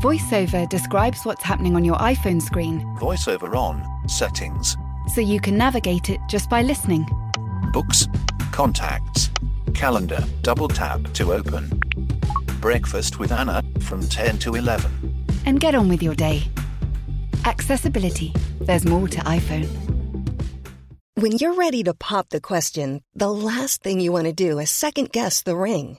VoiceOver describes what's happening on your iPhone screen VoiceOver on, settings, so you can navigate it just by listening. books, contacts, calendar, double tap to open. Breakfast with Anna from 10 to 11. And get on with your day. Accessibility. There's more to iPhone. When you're ready to pop the question, the last thing you want to do is second guess the ring.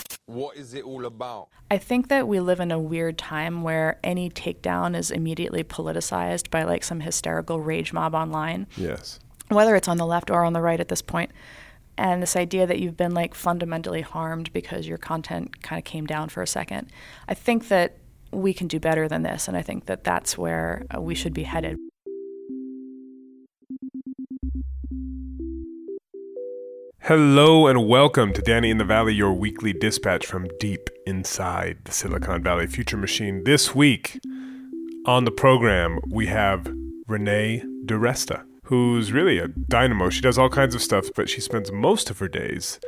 What is it all about? I think that we live in a weird time where any takedown is immediately politicized by like some hysterical rage mob online, Yes. whether it's on the left or on the right at this point. And this idea that you've been like fundamentally harmed because your content kind of came down for a second. I think that we can do better than this. And I think that that's where uh, we should be headed. Hello and welcome to Danny in the Valley, your weekly dispatch from deep inside the Silicon Valley Future Machine. This week on the program, we have Renee DeResta, who's really a dynamo. She does all kinds of stuff, but she spends most of her days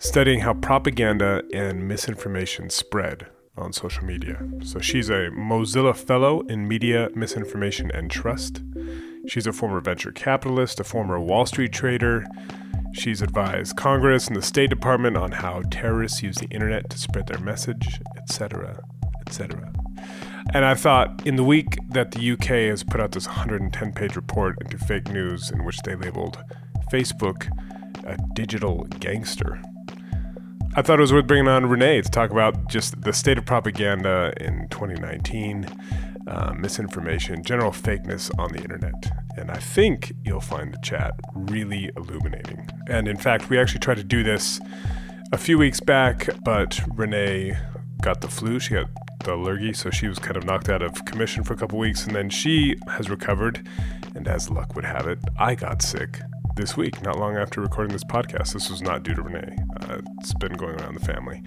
studying how propaganda and misinformation spread on social media. So she's a Mozilla Fellow in Media, Misinformation, and Trust. She's a former venture capitalist, a former Wall Street trader. She's advised Congress and the State Department on how terrorists use the internet to spread their message, etc., etc. And I thought in the week that the UK has put out this 110 page report into fake news in which they labeled Facebook a digital gangster, I thought it was worth bringing on Renee to talk about just the state of propaganda in 2019, uh, misinformation, general fakeness on the internet. And I think you'll find the chat really illuminating. And in fact, we actually tried to do this a few weeks back, but Renee got the flu. She got the lurgy, so she was kind of knocked out of commission for a couple weeks, and then she has recovered. And as luck would have it, I got sick this week, not long after recording this podcast. This was not due to Renee. Uh, it's been going around the family.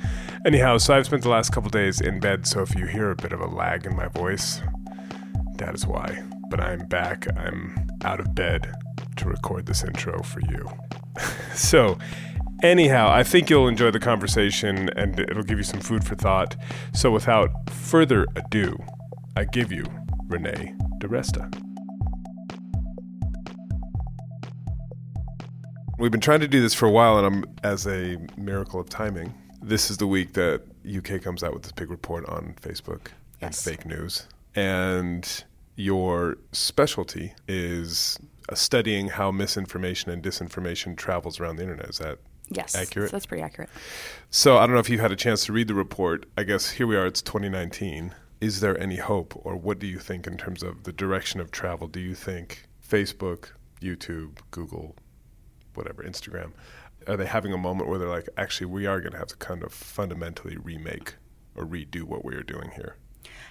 Anyhow, so I've spent the last couple days in bed, so if you hear a bit of a lag in my voice, that is why. But I'm back. I'm out of bed to record this intro for you. so, anyhow, I think you'll enjoy the conversation and it'll give you some food for thought. So, without further ado, I give you Renee DeResta. We've been trying to do this for a while, and I'm, as a miracle of timing, this is the week that UK comes out with this big report on Facebook and Yes. fake news. And your specialty is uh, studying how misinformation and disinformation travels around the internet. Is that accurate? Yes. Accurate? That's pretty accurate. so? I don't know if you've had a chance to read the report. I guess here we are. It's 2019. Is there any hope, or what do you think in terms of the direction of travel? Do you think Facebook, YouTube, Google, whatever, Instagram, are they having a moment where they're like, actually, we are going to have to kind of fundamentally remake or redo what we are doing here?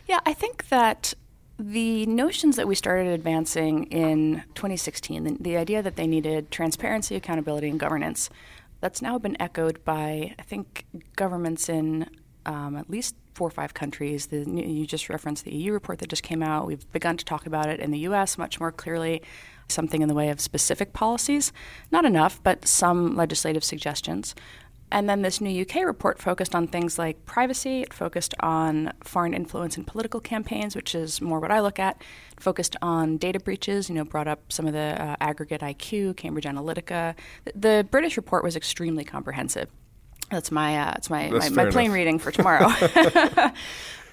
Yeah, I think that the notions that we started advancing in 2016, the, the idea that they needed transparency, accountability, and governance, that's now been echoed by, I think, governments in um, at least four or five countries. The, you just referenced the EU report that just came out. We've begun to talk about it in the US much more clearly, something in the way of specific policies. Not enough, but some legislative suggestions. And then this new UK report focused on things like privacy. It focused on foreign influence in political campaigns, which is more what I look at. It focused on data breaches. You know, brought up some of the uh, AggregateIQ, Cambridge Analytica. The, the British report was extremely comprehensive. That's my uh, that's my That's my, my plain reading for tomorrow.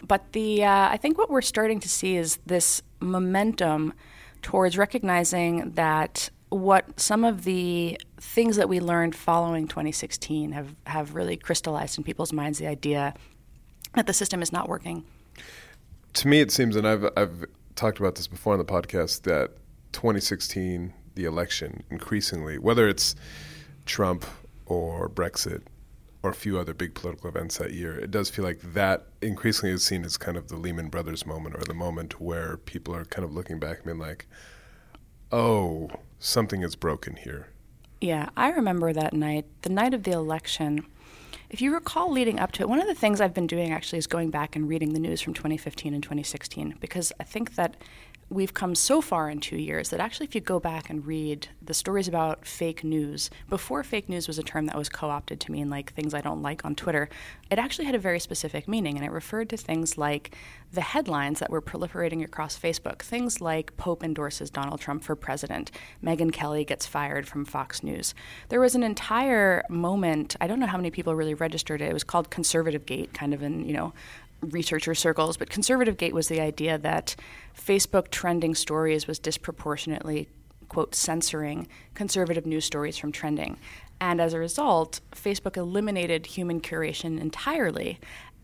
but the uh, I think what we're starting to see is this momentum towards recognizing that what some of the things that we learned following 2016 have, have really crystallized in people's minds the idea that the system is not working. to me, it seems, and I've I've talked about this before on the podcast, that 2016, the election, increasingly, whether it's Trump or Brexit, or a few other big political events that year, it does feel like that increasingly is seen as kind of the Lehman Brothers moment or the moment where people are kind of looking back and being like, oh, something is broken here. Yeah, I remember that night, the night of the election. If you recall leading up to it, one of the things I've been doing actually is going back and reading the news from 2015 and 2016 because I think that we've come so far in two years that actually, if you go back and read the stories about fake news, before fake news was a term that was co opted to mean like things I don't like on Twitter, it actually had a very specific meaning. And it referred to things like the headlines that were proliferating across Facebook. Things like Pope endorses Donald Trump for president, Megyn Kelly gets fired from Fox News. There was an entire moment, I don't know how many people really registered it, it was called Conservative Gate, kind of in, you know, researcher circles, but conservative gate was the idea that Facebook trending stories was disproportionately, quote, censoring conservative news stories from trending. And as a result, Facebook eliminated human curation entirely.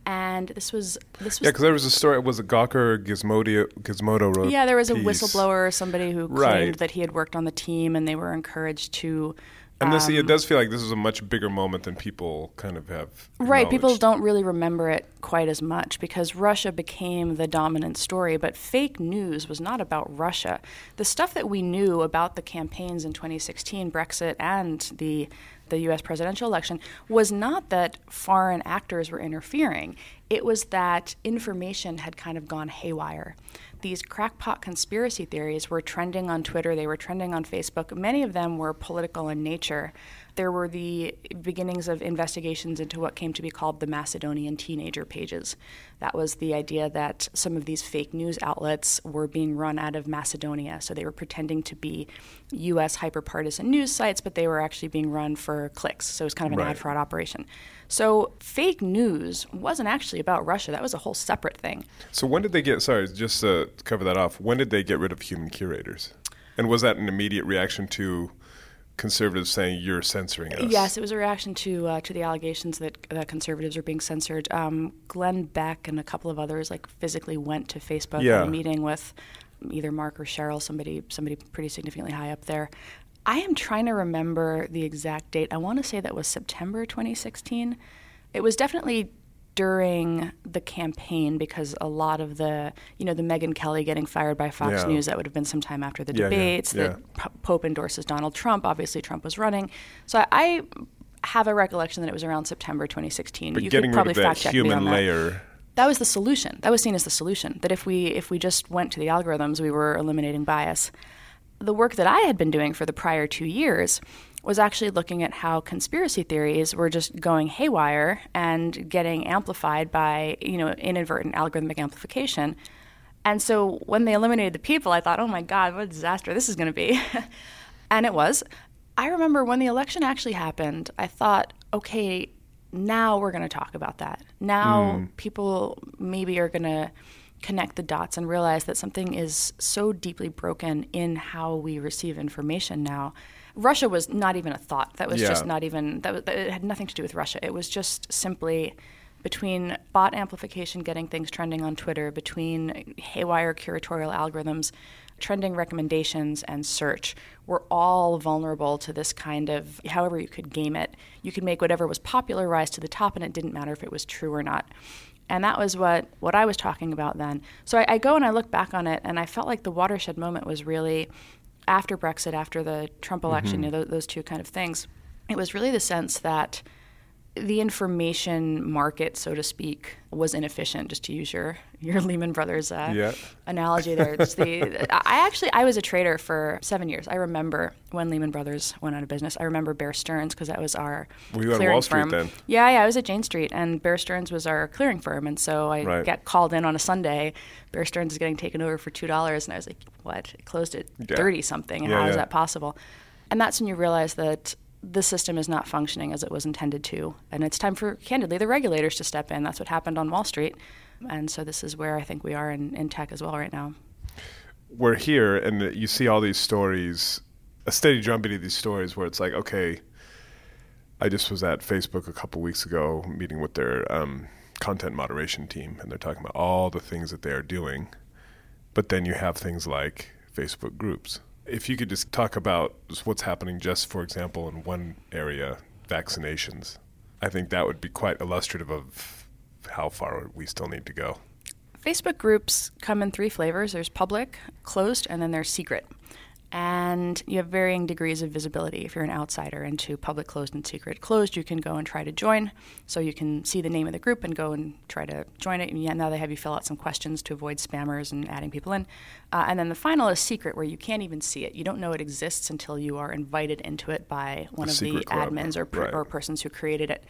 And this was this was Yeah, because there was a story. Was it Gawker Gizmodo? Gizmodo wrote. yeah, there was a piece. whistleblower, somebody who claimed Right. that he had worked on the team, and they were encouraged to. And this, um, it does feel like this is a much bigger moment than people kind of have. Right, people don't really remember it quite as much because Russia became the dominant story, but fake news was not about Russia. The stuff that we knew about the campaigns in 2016, Brexit, and the the US presidential election was not that foreign actors were interfering. It was that information had kind of gone haywire. These crackpot conspiracy theories were trending on Twitter, they were trending on Facebook. Many of them were political in nature. There were the beginnings of investigations into what came to be called the Macedonian teenager pages. That was the idea that some of these fake news outlets were being run out of Macedonia. So they were pretending to be U.S. hyperpartisan news sites, but they were actually being run for clicks. So it was kind of an Right. ad fraud operation. So fake news wasn't actually about Russia. That was a whole separate thing. So when did they get? Sorry, just to cover that off. When did they get rid of human curators? And was that an immediate reaction to conservatives saying you're censoring us? Yes, it was a reaction to uh, to the allegations that that conservatives are being censored. Um, Glenn Beck and a couple of others like physically went to Facebook Yeah. in a meeting with either Mark or Sheryl, somebody somebody pretty significantly high up there. I am trying to remember the exact date. I want to say that was September 2016. It was definitely during the campaign because a lot of the, you know, the Megyn Kelly getting fired by Fox Yeah. News, that would have been sometime after the Yeah, debates. yeah. That Pope endorses Donald Trump. Obviously, Trump was running. So I, I have a recollection that it was around September 2016. But you getting could probably that fact check me human on that. layer. That was the solution. That was seen as the solution. That if we if we just went to the algorithms, we were eliminating bias. The work that I had been doing for the prior two years was actually looking at how conspiracy theories were just going haywire and getting amplified by you know inadvertent algorithmic amplification. And so when they eliminated the people, I thought, oh my God, what a disaster this is going to be. and it was. I remember when the election actually happened, I thought, okay, now we're going to talk about that. Now mm. people maybe are going to connect the dots and realize that something is so deeply broken in how we receive information now. Russia was not even a thought. That was Yeah. just not even that, was, it had nothing to do with Russia. It was just simply between bot amplification getting things trending on Twitter, between haywire curatorial algorithms, trending recommendations, and search, we're all vulnerable to this kind of, however you could game it, you could make whatever was popular rise to the top, and it didn't matter if it was true or not. And that was what, what I was talking about then. So I, I go and I look back on it, and I felt like the watershed moment was really after Brexit, after the Trump election, mm-hmm. you know, those, those two kind of things. It was really the sense that the information market, so to speak, was inefficient. Just to use your your Lehman Brothers uh, Yeah. analogy, there. The, I actually I was a trader for seven years. I remember when Lehman Brothers went out of business. I remember Bear Stearns because that was our Were you on clearing Wall Street firm. then? Yeah, yeah, I was at Jane Street, and Bear Stearns was our clearing firm, and so I Right. got called in on a Sunday. Bear Stearns is getting taken over for two dollars, and I was like, "What? It closed at Yeah. thirty something, Yeah, how is that possible?" And that's when you realize that the system is not functioning as it was intended to, and it's time for, candidly, the regulators to step in. That's what happened on Wall Street, and so this is where I think we are in, in tech as well right now. we're here and you see all these stories, a steady drumbeat of these stories where it's like, okay, I just was at Facebook a couple weeks ago meeting with their um, content moderation team, and they're talking about all the things that they are doing. But then you have things like Facebook groups. If you could just talk about what's happening, just for example, in one area, vaccinations. I think that would be quite illustrative of how far we still need to go. Facebook groups come in three flavors there's public, closed, and then there's secret. And you have varying degrees of visibility if you're an outsider into public, closed, and secret. Closed, you can go and try to join, so you can see the name of the group and go and try to join it. And yeah, now they have you fill out some questions to avoid spammers and adding people in. Uh, and then the final is secret, where you can't even see it. You don't know it exists until you are invited into it by one A of the club, admins or, per- right. or persons who created it.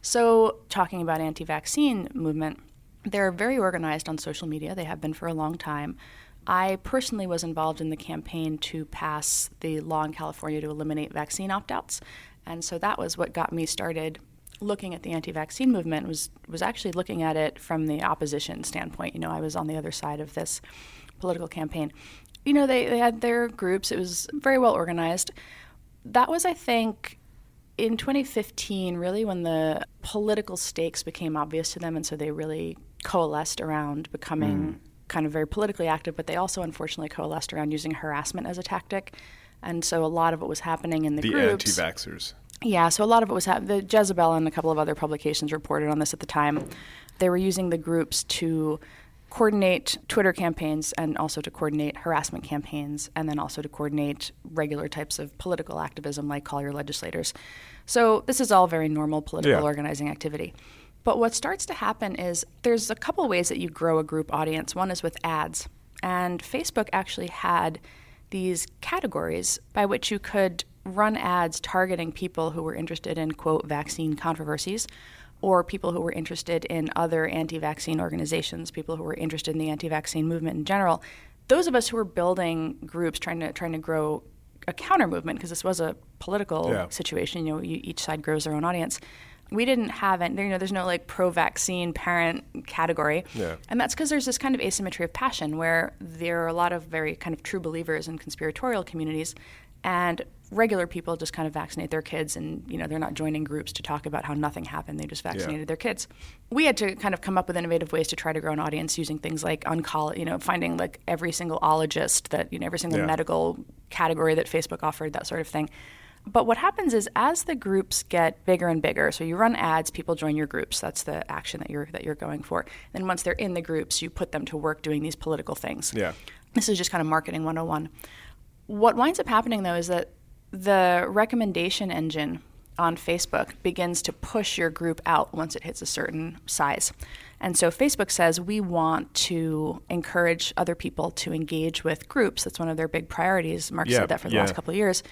So, talking about anti-vaccine movement, they're very organized on social media. They have been for a long time. I personally was involved in the campaign to pass the law in California to eliminate vaccine opt-outs, and so that was what got me started looking at the anti-vaccine movement. was was actually looking at it from the opposition standpoint. You know, I was on the other side of this political campaign. You know, they, they had their groups. It was very well organized. That was, I think, in 2015, really when the political stakes became obvious to them, and so they really coalesced around becoming mm. Kind of very politically active, but they also unfortunately coalesced around using harassment as a tactic. And so a lot of what was happening in the, The groups. anti-vaxxers. Yeah, so a lot of it was hap- the Jezebel and a couple of other publications reported on this at the time. They were using the groups to coordinate Twitter campaigns and also to coordinate harassment campaigns and then also to coordinate regular types of political activism like call your legislators. So this is all very normal political Yeah. organizing activity. But what starts to happen is there's a couple ways that you grow a group audience. One is with ads. And Facebook actually had these categories by which you could run ads targeting people who were interested in, quote, vaccine controversies or people who were interested in other anti vaccine organizations, people who were interested in the anti vaccine movement in general. Those of us who were building groups trying to, trying to grow a counter movement, because this was a political Yeah. situation, you know, you, each side grows their own audience. We didn't have any, you know, there's no like pro vaccine parent category. Yeah. And that's because there's this kind of asymmetry of passion where there are a lot of very kind of true believers in conspiratorial communities and regular people just kind of vaccinate their kids and you know they're not joining groups to talk about how nothing happened they just vaccinated their kids we had to kind of come up with innovative ways to try to grow an audience using things like oncology you know finding like every single ologist that you know every single Yeah. medical category that facebook offered that sort of thing but what happens is as the groups get bigger and bigger, so you run ads, people join your groups. That's the action that you're that you're going for. Then once they're in the groups, you put them to work doing these political things. Yeah. This is just kind of marketing 101. What winds up happening though is that the recommendation engine on Facebook begins to push your group out once it hits a certain size. And so Facebook says we want to encourage other people to engage with groups. That's one of their big priorities. Mark Yeah, said that for the yeah. last couple of years.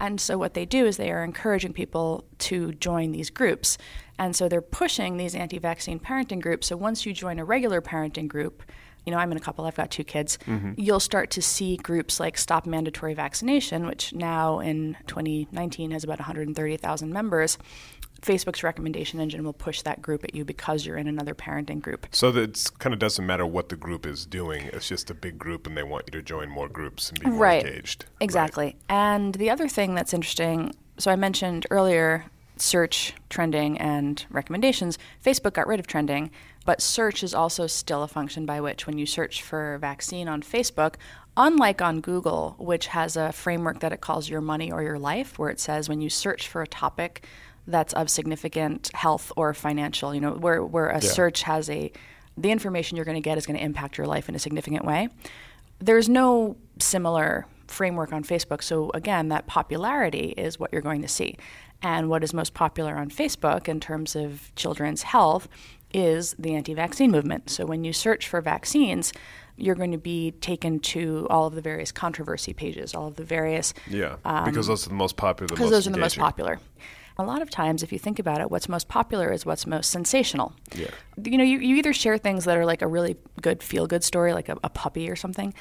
And so what they do is they are encouraging people to join these groups. And so they're pushing these anti-vaccine parenting groups. So once you join a regular parenting group, you know, I'm in a couple, I've got two kids, mm-hmm. you'll start to see groups like Stop Mandatory Vaccination, which now in 2019 has about 130,000 members. Facebook's recommendation engine will push that group at you because you're in another parenting group. So it kind of doesn't matter what the group is doing. It's just a big group, and they want you to join more groups and be more right. engaged. Exactly. And the other thing that's interesting so I mentioned earlier search, trending, and recommendations. Facebook got rid of trending, but search is also still a function by which, when you search for vaccine on Facebook, unlike on Google, which has a framework that it calls your money or your life, where it says when you search for a topic that's of significant health or financial, you know, where, where a search has a the information you're going to get is going to impact your life in a significant way. There's no similar framework on Facebook. So, again, that popularity is what you're going to see. And what is most popular on Facebook in terms of children's health is the anti vaccine movement. So, when you search for vaccines, you're going to be taken to all of the various controversy pages, all of the various Yeah, um, because those are the most popular. because those are the most popular. A lot of times, if you think about it, what's most popular is what's most sensational. Yeah. You know, you, you either share things that are like a really good feel good story, like a, a puppy or something,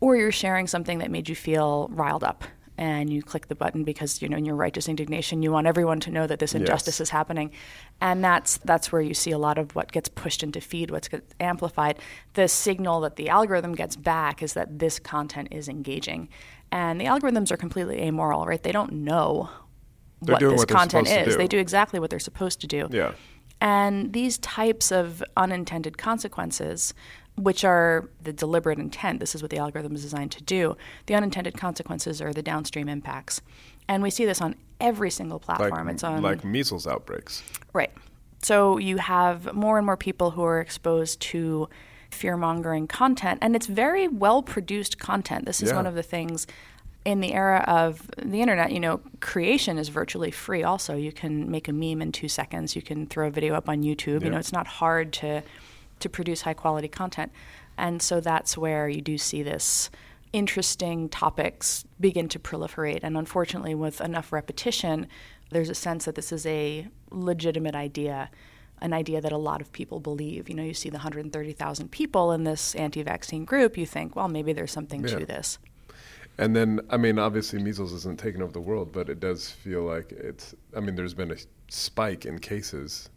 or you're sharing something that made you feel riled up. And you click the button because you know in your righteous indignation you want everyone to know that this injustice is happening, and that's that's where you see a lot of what gets pushed into feed, what's gets amplified. The signal that the algorithm gets back is that this content is engaging, and the algorithms are completely amoral, right? They don't know what this what content is. They do exactly what they're supposed to do. Yeah. And these types of unintended consequences which are the deliberate intent. This is what the algorithm is designed to do. The unintended consequences are the downstream impacts. And we see this on every single platform. Like, it's on like measles outbreaks. Right. So you have more and more people who are exposed to fear mongering content, and it's very well produced content. This is Yeah. one of the things in the era of the internet, you know, creation is virtually free also. You can make a meme in two seconds, you can throw a video up on YouTube. You know, it's not hard to to produce high quality content. And so that's where you do see this interesting topics begin to proliferate. And unfortunately, with enough repetition, there's a sense that this is a legitimate idea, an idea that a lot of people believe. You know, you see the 130,000 people in this anti vaccine group, you think, well, maybe there's something Yeah. to this. And then, I mean, obviously, measles isn't taking over the world, but it does feel like it's. I mean, there's been a spike in cases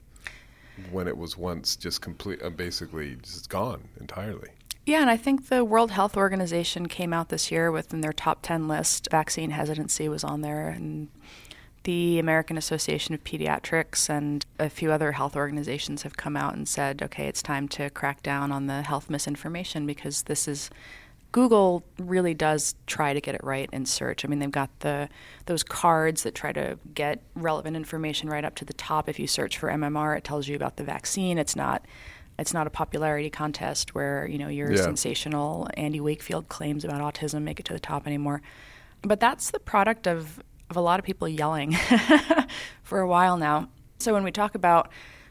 when it was once just complete, uh, basically just gone entirely. Yeah, and I think the World Health Organization came out this year within their top 10 list. Vaccine hesitancy was on there, and the American Association of Pediatrics and a few other health organizations have come out and said, okay, it's time to crack down on the health misinformation because this is. Google really does try to get it right in search. I mean, they've got the those cards that try to get relevant information right up to the top. If you search for MMR, it tells you about the vaccine. It's not it's not a popularity contest where you know your Yeah. sensational Andy Wakefield claims about autism make it to the top anymore. But that's the product of of a lot of people yelling for a while now. So when we talk about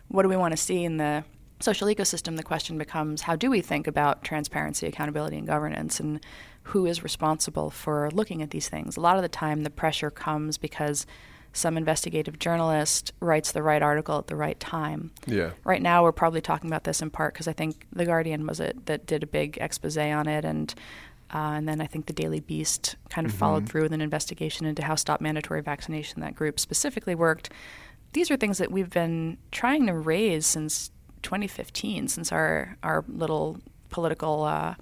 what do we want to see in the social ecosystem, the question becomes how do we think about transparency, accountability, and governance, and who is responsible for looking at these things? A lot of the time, the pressure comes because some investigative journalist writes the right article at the right time. Yeah. Right now, we're probably talking about this in part because I think The Guardian was it that did a big expose on it, and uh, and then I think the Daily Beast kind of followed through with an investigation into how Stop Mandatory Vaccination, that group specifically, worked. These are things that we've been trying to raise since 2015, since our our little political. Uh,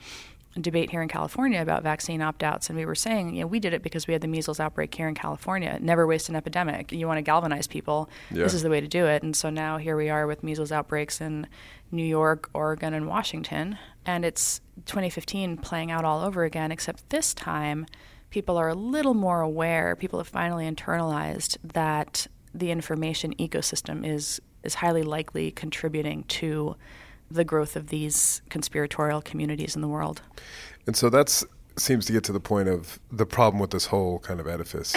debate here in California about vaccine opt-outs and we were saying you know we did it because we had the measles outbreak here in California never waste an epidemic you want to galvanize people Yeah. this is the way to do it and so now here we are with measles outbreaks in New York Oregon and Washington and it's 2015 playing out all over again except this time people are a little more aware people have finally internalized that the information ecosystem is is highly likely contributing to the growth of these conspiratorial communities in the world. And so that seems to get to the point of the problem with this whole kind of edifice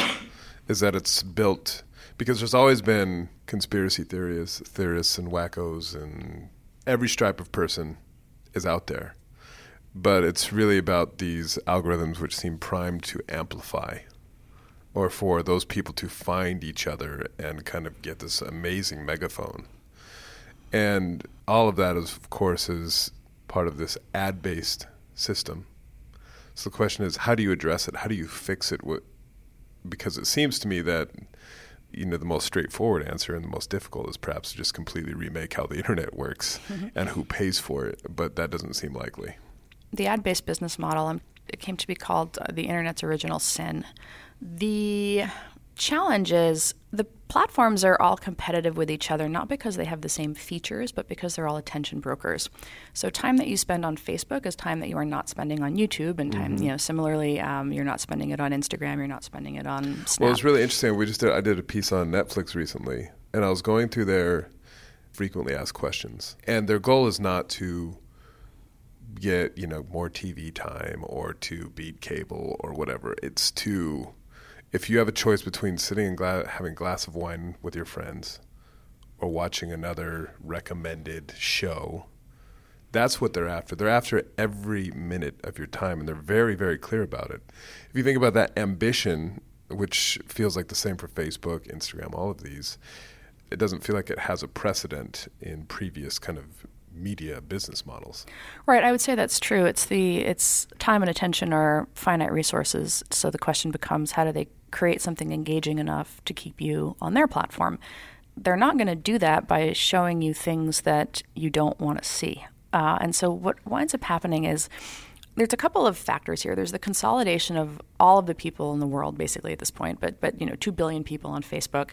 is that it's built because there's always been conspiracy theories, theorists and wackos and every stripe of person is out there. But it's really about these algorithms which seem primed to amplify or for those people to find each other and kind of get this amazing megaphone. And all of that is, of course, is part of this ad-based system. So the question is, how do you address it? How do you fix it? Because it seems to me that you know the most straightforward answer and the most difficult is perhaps to just completely remake how the internet works and who pays for it. But that doesn't seem likely. The ad based business model, um, it came to be called uh, the internet's original sin. The challenge is the platforms are all competitive with each other, not because they have the same features, but because they're all attention brokers. So, time that you spend on Facebook is time that you are not spending on YouTube, and time, you know, similarly, um, you're not spending it on Instagram, you're not spending it on Snap. Well, it's really interesting. We just did, I did a piece on Netflix recently, and I was going through their frequently asked questions, and their goal is not to get you know more TV time or to beat cable or whatever. It's to if you have a choice between sitting and gla- having a glass of wine with your friends or watching another recommended show. That's what they're after. They're after every minute of your time, and they're very, very clear about it. If you think about that ambition, which feels like the same for Facebook, Instagram, all of these, it doesn't feel like it has a precedent in previous kind of media business models. Right, I would say that's true. It's the it's time and attention are finite resources. So the question becomes how do they create something engaging enough to keep you on their platform? They're not going to do that by showing you things that you don't want to see. Uh, and so what winds up happening is there's a couple of factors here. There's the consolidation of all of the people in the world, basically at this point, but but you know, two billion people on Facebook,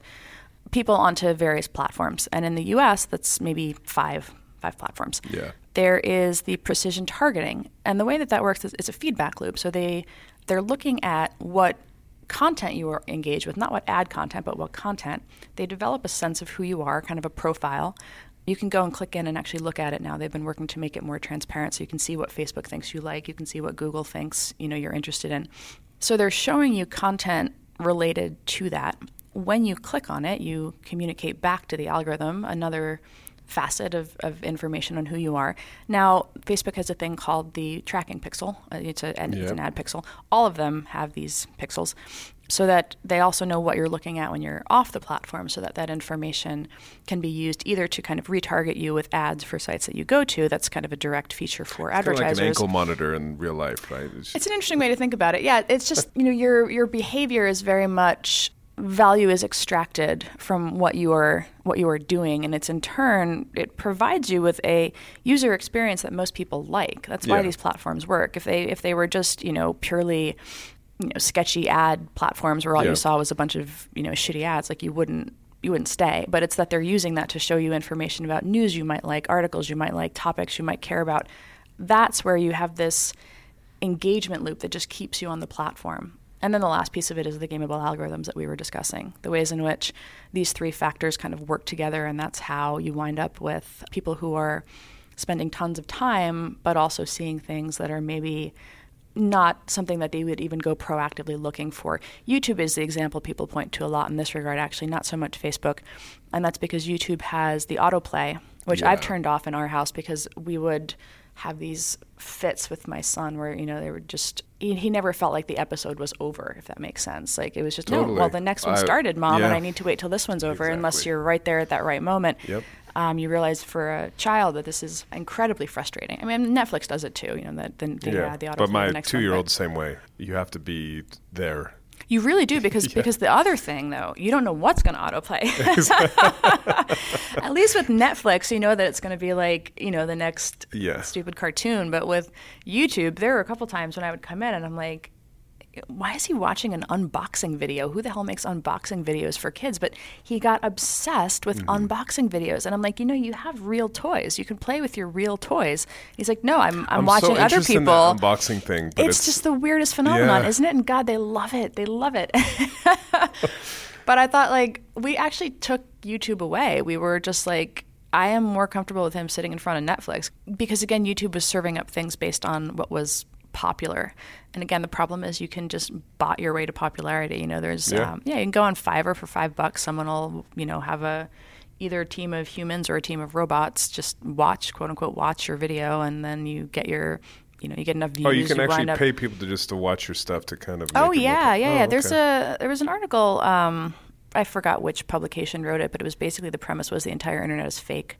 people onto various platforms, and in the U.S., that's maybe five five platforms. Yeah. there is the precision targeting. And the way that that works is it's a feedback loop. So they they're looking at what content you are engaged with, not what ad content, but what content. They develop a sense of who you are, kind of a profile. You can go and click in and actually look at it now. They've been working to make it more transparent so you can see what Facebook thinks you like, you can see what Google thinks, you know, you're interested in. So they're showing you content related to that. When you click on it, you communicate back to the algorithm another facet of, of information on who you are. Now, Facebook has a thing called the tracking pixel. Uh, it's, a, yep. it's an ad pixel. All of them have these pixels so that they also know what you're looking at when you're off the platform so that that information can be used either to kind of retarget you with ads for sites that you go to that's kind of a direct feature for it's advertisers kind of like an ankle monitor in real life right it's, it's an interesting way to think about it yeah it's just you know your your behavior is very much value is extracted from what you are what you are doing and it's in turn it provides you with a user experience that most people like. That's why yeah. these platforms work. If they if they were just you know purely you know sketchy ad platforms where all yeah. you saw was a bunch of you know shitty ads like you wouldn't you wouldn't stay. But it's that they're using that to show you information about news you might like articles you might like topics you might care about. That's where you have this engagement loop that just keeps you on the platform and then the last piece of it is the gameable algorithms that we were discussing, the ways in which these three factors kind of work together, and that's how you wind up with people who are spending tons of time, but also seeing things that are maybe not something that they would even go proactively looking for. YouTube is the example people point to a lot in this regard, actually, not so much Facebook. And that's because YouTube has the autoplay, which yeah. I've turned off in our house because we would have these fits with my son where you know they were just he, he, never felt like the episode was over if that makes sense like it was just totally. no well the next one started mom yeah. and i need to wait till this one's over exactly. unless you're right there at that right moment yep. Um, you realize for a child that this is incredibly frustrating. I mean, Netflix does it too. You know, the the, the, yeah. uh, the But my two-year-old same way. You have to be there you really do because yeah. because the other thing though, you don't know what's going to autoplay. At least with Netflix, you know that it's going to be like you know the next yeah. stupid cartoon. But with YouTube, there were a couple times when I would come in and I'm like, why is he watching an unboxing video? Who the hell makes unboxing videos for kids? But he got obsessed with mm-hmm. unboxing videos, and I'm like, you know, you have real toys. You can play with your real toys. He's like, no, I'm I'm, I'm watching so other people. In unboxing thing, it's, it's, just the weirdest phenomenon, yeah. isn't it? And God, they love it. They love it. but I thought like we actually took YouTube away. We were just like. I am more comfortable with him sitting in front of Netflix because again, YouTube was serving up things based on what was popular. And again, the problem is you can just bot your way to popularity. You know, there's yeah, um, yeah you can go on Fiverr for five bucks. Someone will you know have a either a team of humans or a team of robots just watch quote unquote watch your video, and then you get your you know you get enough views. Oh, you can you actually pay people to just to watch your stuff to kind of. Oh yeah, yeah, oh, yeah. There's a there was an article. Um, I forgot which publication wrote it, but it was basically the premise was the entire internet is fake.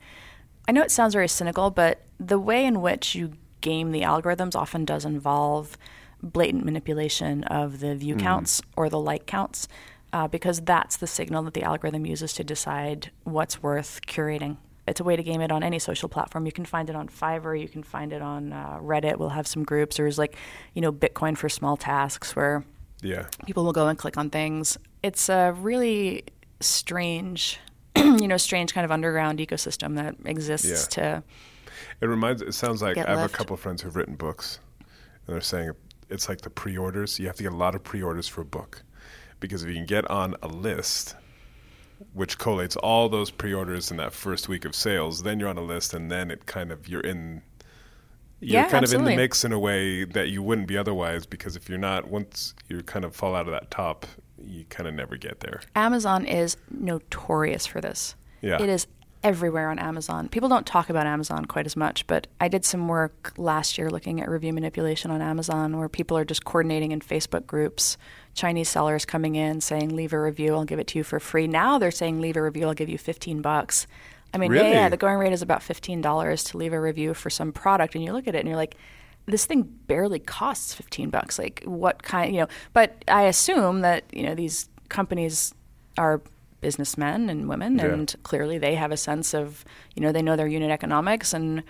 I know it sounds very cynical, but the way in which you game the algorithms often does involve blatant manipulation of the view mm. counts or the like counts uh, because that's the signal that the algorithm uses to decide what's worth curating. It's a way to game it on any social platform. You can find it on Fiverr. You can find it on uh, Reddit. We'll have some groups. There's like, you know, Bitcoin for small tasks where yeah. people will go and click on things. It's a really strange, you know, strange kind of underground ecosystem that exists yeah. to it reminds. It sounds like I have left. a couple of friends who've written books, and they're saying it's like the pre-orders. You have to get a lot of pre-orders for a book, because if you can get on a list, which collates all those pre-orders in that first week of sales, then you're on a list, and then it kind of you're in. You're yeah, kind absolutely. of in the mix in a way that you wouldn't be otherwise, because if you're not, once you kind of fall out of that top, you kind of never get there. Amazon is notorious for this. Yeah. It is everywhere on Amazon. People don't talk about Amazon quite as much, but I did some work last year looking at review manipulation on Amazon where people are just coordinating in Facebook groups. Chinese sellers coming in saying, leave a review, I'll give it to you for free. Now they're saying, leave a review, I'll give you 15 bucks. I mean, really? yeah, yeah, the going rate is about $15 to leave a review for some product. And you look at it and you're like, this thing barely costs 15 bucks. Like, what kind, you know, but I assume that, you know, these companies are businessmen and women, yeah. and clearly they have a sense of, you know, they know their unit economics and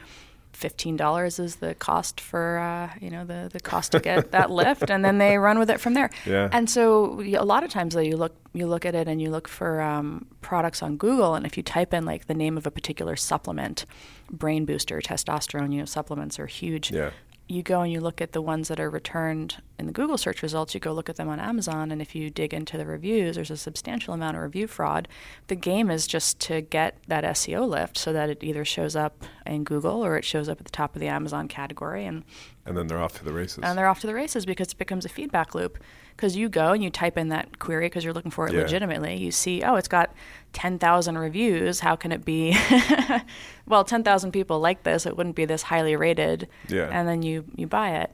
fifteen dollars is the cost for uh, you know the the cost to get that lift, and then they run with it from there. Yeah. And so a lot of times though, you look you look at it and you look for um, products on Google, and if you type in like the name of a particular supplement, brain booster, testosterone, you know, supplements are huge. Yeah. You go and you look at the ones that are returned in the Google search results. You go look at them on Amazon, and if you dig into the reviews, there's a substantial amount of review fraud. The game is just to get that SEO lift so that it either shows up in Google or it shows up at the top of the Amazon category, and And then they're off to the races. and they're off to the races because it becomes a feedback loop. Because you go and you type in that query because you're looking for it Yeah. legitimately. You see, oh, it's got 10,000 reviews. How can it be? well, 10,000 people like this. It wouldn't be this highly rated. Yeah. And then you, you buy it.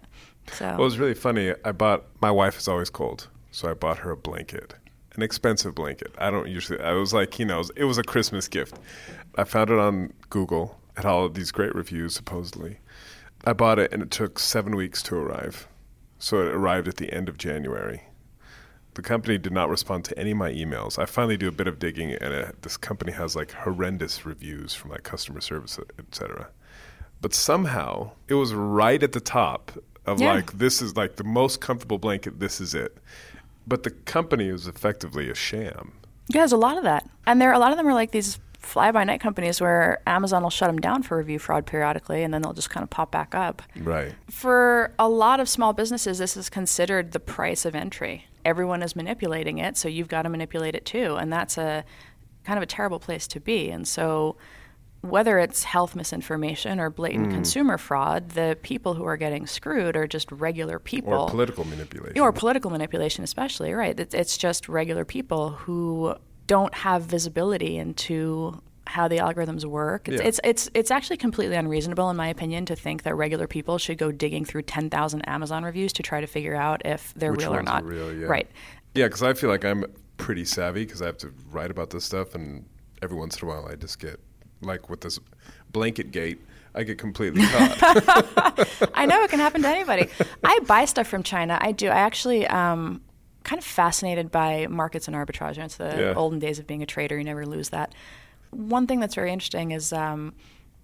So Well, it was really funny. I bought my wife is always cold, so I bought her a blanket, an expensive blanket. I don't usually. I was like, you know, it was a Christmas gift. I found it on Google. Had all of these great reviews, supposedly. I bought it, and it took seven weeks to arrive. So it arrived at the end of January. The company did not respond to any of my emails. I finally do a bit of digging, and it, this company has like horrendous reviews from like customer service, etc. But somehow it was right at the top of Yeah. like this is like the most comfortable blanket. This is it. But the company is effectively a sham. yeah, there's a lot of that. And there, a lot of them are like these fly by night companies where Amazon will shut them down for review fraud periodically and then they'll just kind of pop back up. Right. For a lot of small businesses, this is considered the price of entry. Everyone is manipulating it, so you've got to manipulate it too. And that's a kind of a terrible place to be. And so, whether it's health misinformation or blatant Mm. consumer fraud, the people who are getting screwed are just regular people. Or political manipulation. Or political manipulation, especially, right? It's, just regular people who don't have visibility into how the algorithms work. It's, Yeah. it's it's it's actually completely unreasonable, in my opinion, to think that regular people should go digging through ten thousand Amazon reviews to try to figure out if they're Which real or not. real, yeah. Right. Yeah, because I feel like I'm pretty savvy because I have to write about this stuff, and every once in a while I just get like with this blanket gate, I get completely caught. I know it can happen to anybody. I buy stuff from China. I do. I actually um, kind of fascinated by markets and arbitrage. It's the Yeah. olden days of being a trader. You never lose that. One thing that's very interesting is um,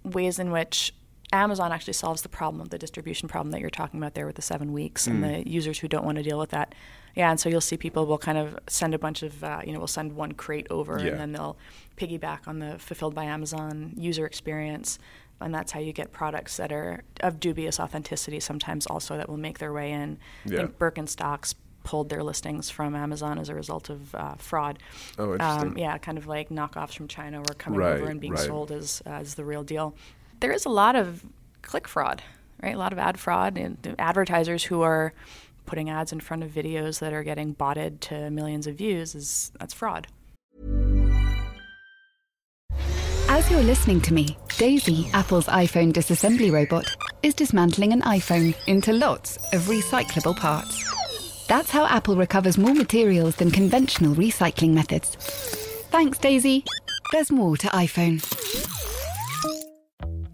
ways in which Amazon actually solves the problem of the distribution problem that you're talking about there with the seven weeks and the users who don't want to deal with that. Yeah, and so you'll see people will kind of send a bunch of, uh, you know, we'll send one crate over Yeah. and then they'll piggyback on the fulfilled by Amazon user experience. And that's how you get products that are of dubious authenticity sometimes also that will make their way in. Yeah. I think Birkenstocks pulled their listings from Amazon as a result of uh, fraud. Oh, interesting. Um, yeah, kind of like knockoffs from China were coming Right, over and being right. sold as, as the real deal. There is a lot of click fraud, right? A lot of ad fraud and advertisers who are putting ads in front of videos that are getting botted to millions of views is that's fraud. As you're listening to me, Daisy, Apple's iPhone disassembly robot, is dismantling an iPhone into lots of recyclable parts. That's how Apple recovers more materials than conventional recycling methods. Thanks, Daisy. There's more to iPhone.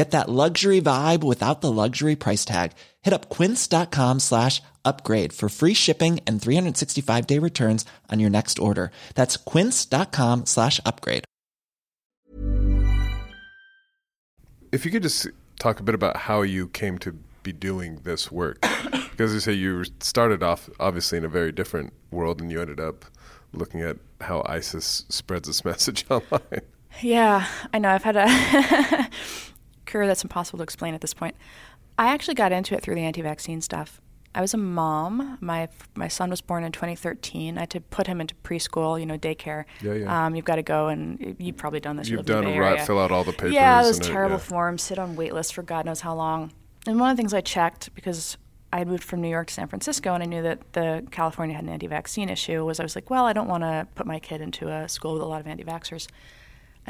Get that luxury vibe without the luxury price tag. Hit up quince.com slash upgrade for free shipping and 365 day returns on your next order. That's quince.com slash upgrade. if you could just talk a bit about how you came to be doing this work, because you say you started off obviously in a very different world, and you ended up looking at how ISIS spreads its message online. Yeah, I know. I've had a that's impossible to explain at this point. I actually got into it through the anti vaccine stuff. I was a mom. My my son was born in 2013. I had to put him into preschool, you know, daycare. Yeah, yeah. Um, you've got to go and you've probably done this. you You've done a right, fill out all the papers. Yeah, those and it- terrible yeah. forms. Sit on wait lists for God knows how long. And one of the things I checked because I had moved from New York to San Francisco, and I knew that the California had an anti-vaccine issue. Was I was like, well, I don't want to put my kid into a school with a lot of anti-vaxxers.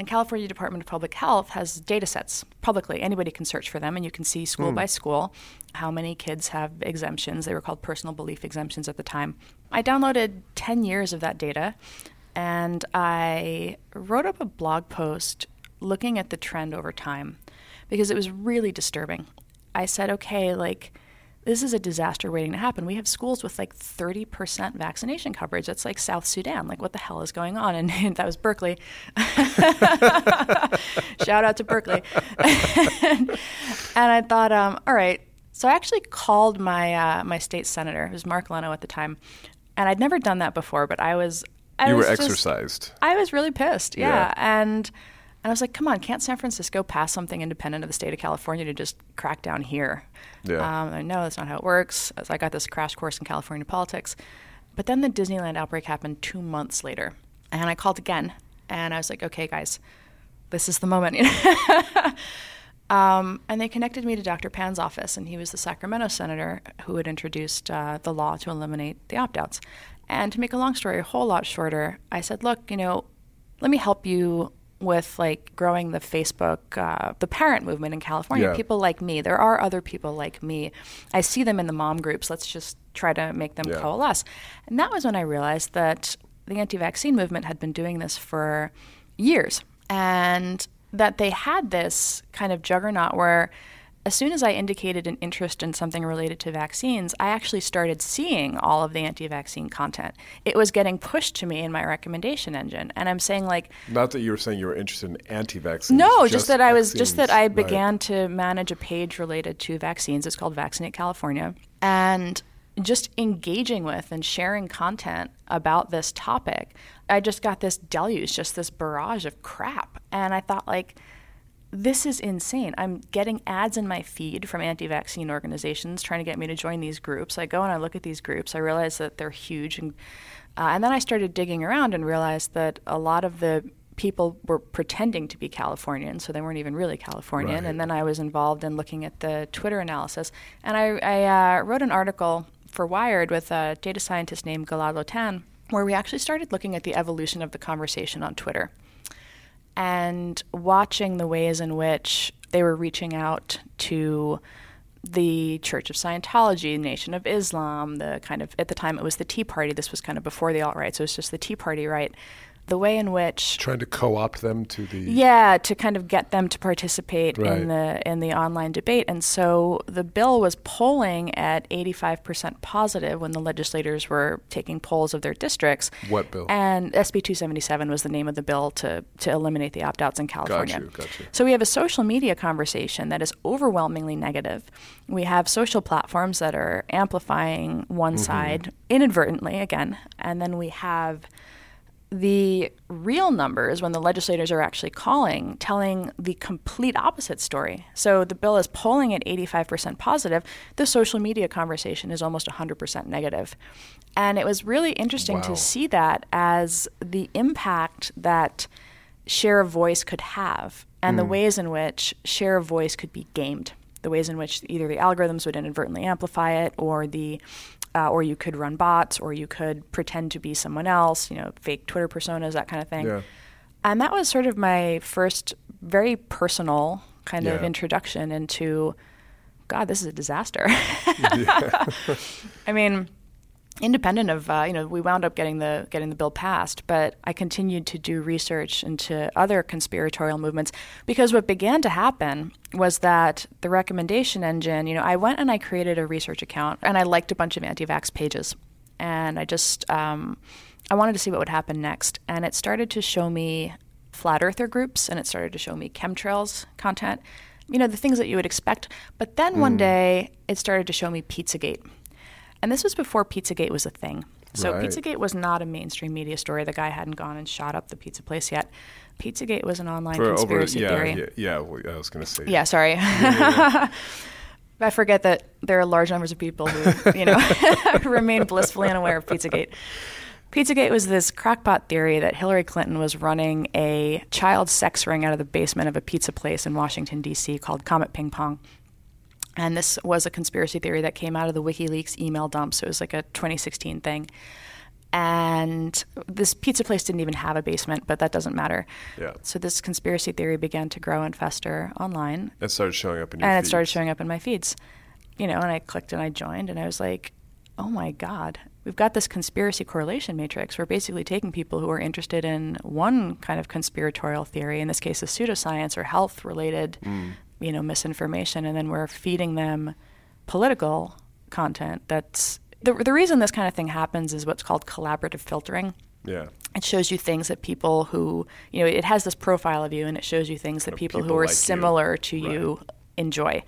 And California Department of Public Health has data sets publicly. Anybody can search for them, and you can see school hmm. by school how many kids have exemptions. They were called personal belief exemptions at the time. I downloaded 10 years of that data, and I wrote up a blog post looking at the trend over time because it was really disturbing. I said, okay, like, this is a disaster waiting to happen. We have schools with like 30% vaccination coverage. That's like South Sudan. Like, what the hell is going on? And, that was Berkeley. Shout out to Berkeley. and I thought, um, all right. So I actually called my uh, my state senator, it was Mark Leno at the time, and I'd never done that before. But I was I You were was just- exercised. I was really pissed. Yeah. Yeah. And and I was like, come on, can't San Francisco pass something independent of the state of California to just crack down here? Yeah. Um, I know that's not how it works. So I got this crash course in California politics. But then the Disneyland outbreak happened two months later. And I called again. And I was like, okay, guys, this is the moment. Um, and they connected me to Dr. Pan's office, and he was the Sacramento senator who had introduced uh, the law to eliminate the opt outs. And to make a long story a whole lot shorter, I said, Look, you know, let me help you with like growing the Facebook, uh, the parent movement in California. Yeah. People like me. There are other people like me. I see them in the mom groups. Let's just try to make them Yeah. coalesce. And that was when I realized that the anti vaccine movement had been doing this for years. And that they had this kind of juggernaut where as soon as I indicated an interest in something related to vaccines, I actually started seeing all of the anti vaccine content. It was getting pushed to me in my recommendation engine. And I'm saying, like, Not that you were saying you were interested in anti-vaccines. no, just, that I was just that. I Right. began to manage a page related to vaccines. It's called Vaccinate California, and just engaging with and sharing content about this topic, I just got this deluge, just this barrage of crap, and I thought like. This is insane. I'm getting ads in my feed from anti vaccine organizations trying to get me to join these groups. I go and I look at these groups. I realize that they're huge. And, uh, and then I started digging around and realized that a lot of the people were pretending to be Californian, so they weren't even really Californian. Right. And then I was involved in looking at the Twitter analysis. And I, I uh, wrote an article for Wired with a data scientist named Gilad Lotan, where we actually started looking at the evolution of the conversation on Twitter and watching the ways in which they were reaching out to the Church of Scientology, Nation of Islam, the kind of, at the time it was the Tea Party. This was kind of before the alt right, so it was just the Tea Party right. The way in which trying to co-opt them to the yeah, to kind of get them to participate Right. in the in the online debate. And so the bill was polling at 85% positive when the legislators were taking polls of their districts. What bill? And SB 277 was the name of the bill to to eliminate the opt-outs in California. got you, got you. So we have a social media conversation that is overwhelmingly negative. We have social platforms that are amplifying one Mm-hmm. side inadvertently again, and then we have the real numbers when the legislators are actually calling telling the complete opposite story. So the bill is polling at 85% positive. The social media conversation is almost 100% negative. And it was really interesting Wow. to see that as the impact that share of voice could have and the hmm. ways in which share of voice could be gamed. The ways in which either the algorithms would inadvertently amplify it or the uh, or you could run bots, or you could pretend to be someone else, you know, fake Twitter personas, that kind of thing. Yeah. And that was sort of my first very personal kind of introduction into, God, this is a disaster. I mean, independent of uh, you know, we wound up getting the getting the bill passed, but I continued to do research into other conspiratorial movements because what began to happen was that the recommendation engine, you know, I went and I created a research account and I liked a bunch of anti-vax pages, and I just um, I wanted to see what would happen next, and it started to show me flat earther groups and it started to show me chemtrails content you know the things that you would expect. But then Mm. one day it started to show me pizzagate and this was before Pizzagate was a thing. So Right. Pizzagate was not a mainstream media story. The guy hadn't gone and shot up the pizza place yet. Pizzagate was an online for over conspiracy yeah, theory. yeah yeah I was going to say Yeah, sorry. I forget that there are large numbers of people who, you know, remain blissfully unaware of Pizzagate. Pizzagate was this crackpot theory that Hillary Clinton was running a child sex ring out of the basement of a pizza place in Washington, D.C. called Comet Ping Pong. And this was a conspiracy theory that came out of the WikiLeaks email dumps. So it was like a 2016 thing. And this pizza place didn't even have a basement, but that doesn't matter. Yeah. So this conspiracy theory began to grow and fester online. It started showing up in your and feeds. it started showing up in my feeds. You know, and I clicked and I joined, and I was like, oh my God, we've got this conspiracy correlation matrix. We're basically taking people who are interested in one kind of conspiratorial theory, in this case, a pseudoscience or health related, Mm. You know, misinformation, and then we're feeding them political content that's. The, the reason this kind of thing happens is what's called collaborative filtering Yeah. it shows you things that people who you know it has this profile of you and it shows you things that people, people who are like you. similar to you enjoy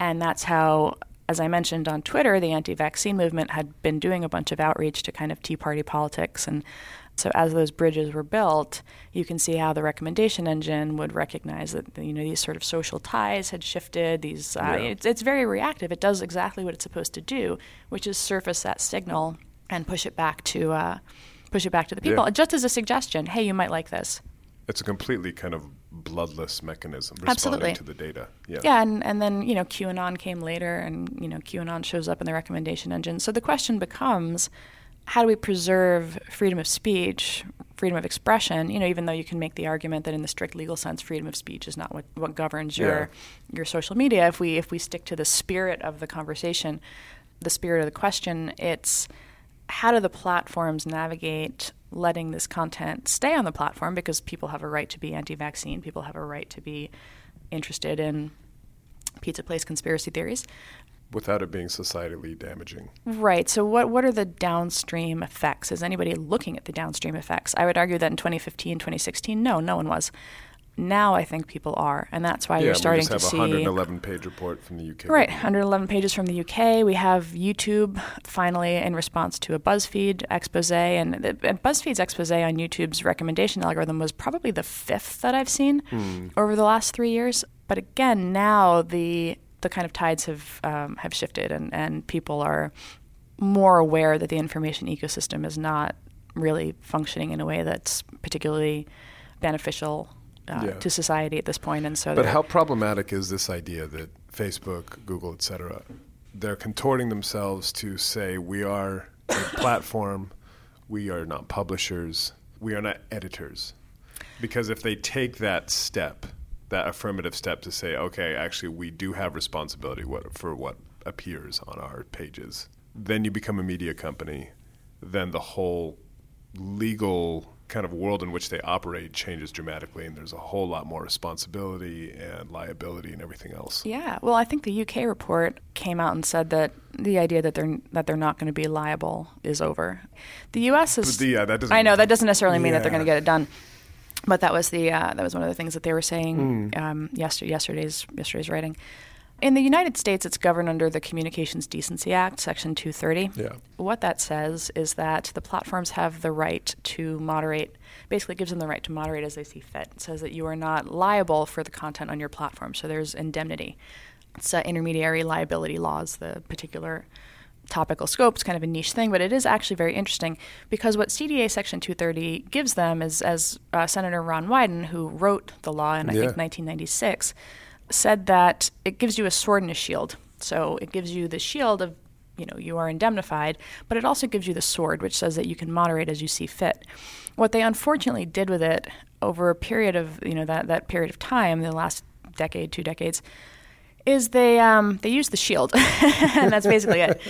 and that's how as i mentioned on twitter the anti-vaccine movement had been doing a bunch of outreach to kind of tea party politics and so as those bridges were built you can see how the recommendation engine would recognize that you know these sort of social ties had shifted these uh, Yeah. it's, it's very reactive it does exactly what it's supposed to do which is surface that signal and push it back to uh, push it back to the people Yeah. just as a suggestion hey you might like this It's a completely kind of bloodless mechanism Absolutely. to the data. Yeah. yeah and, and then you know qanon came later and you know qanon shows up in the recommendation engine so the question becomes how do we preserve freedom of speech freedom of expression? You know even though you can make the argument that in the strict legal sense freedom of speech is not what, what governs your your social media. If we if we stick to the spirit of the conversation the spirit of the question it's how do the platforms navigate letting this content stay on the platform? Because people have a right to be anti-vaccine people have a right to be interested in pizza place conspiracy theories Without it being societally damaging. right so what what are the downstream effects is anybody looking at the downstream effects i would argue that in 2015 2016 no no one was now i think people are and that's why yeah, you're starting we just to have a see 111 page report from the UK. Right, 111 pages from the UK. We have YouTube finally in response to a BuzzFeed expose, and, the, and BuzzFeed's expose on YouTube's recommendation algorithm was probably the fifth that I've seen Hmm. over the last three years. But again, now the the kind of tides have um, have shifted, and, and people are more aware that the information ecosystem is not really functioning in a way that's particularly beneficial uh, Yeah. to society at this point. And so, But how problematic is this idea that Facebook, Google, et cetera, they're contorting themselves to say we are a platform, we are not publishers, we are not editors. Because if they take that step, that affirmative step to say, okay, actually, we do have responsibility what, for what appears on our pages, then you become a media company. Then the whole legal kind of world in which they operate changes dramatically, and there's a whole lot more responsibility and liability and everything else. Yeah, well, I think the UK report came out and said that the idea that they're that they're not going to be liable is over. The US is. But the- yeah, that doesn't- I know that doesn't necessarily mean that they're going to get it done, but that was the uh, that was one of the things that they were saying Hmm. um, yesterday, yesterday's yesterday's writing. In the United States, it's governed under the Communications Decency Act, Section 230. Yeah. What that says is that the platforms have the right to moderate, basically gives them the right to moderate as they see fit. It says that you are not liable for the content on your platform, so there's indemnity. It's uh, intermediary liability laws, the particular topical scope. It's kind of a niche thing, but it is actually very interesting because what CDA Section 230 gives them is, as uh, Senator Ron Wyden, who wrote the law in, I Yeah. think, 1996, said that it gives you a sword and a shield. So it gives you the shield of, you know, you are indemnified, but it also gives you the sword, which says that you can moderate as you see fit. What they unfortunately did with it over a period of, you know, that, that period of time, the last decade, two decades, is they um, they used the shield, and that's basically it.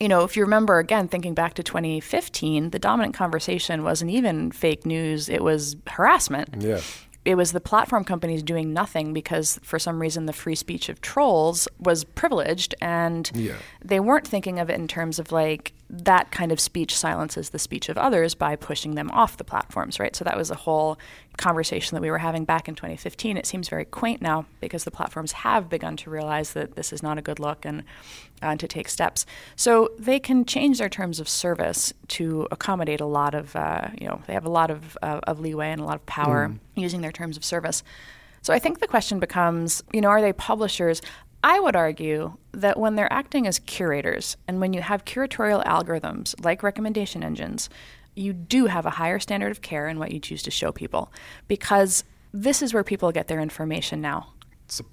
You know, if you remember again, thinking back to 2015, the dominant conversation wasn't even fake news; it was harassment Yeah. it was the platform companies doing nothing because for some reason the free speech of trolls was privileged and Yeah. they weren't thinking of it in terms of like that kind of speech silences the speech of others by pushing them off the platforms right? So that was a whole conversation that we were having back in 2015 it seems very quaint now because the platforms have begun to realize that this is not a good look and uh, to take steps. So they can change their terms of service to accommodate a lot of uh, you know they have a lot of, uh, of leeway and a lot of power using their terms of service. So I think the question becomes, you know, are they publishers? I would argue that when they're acting as curators and when you have curatorial algorithms like recommendation engines, you do have a higher standard of care in what you choose to show people because this is where people get their information now.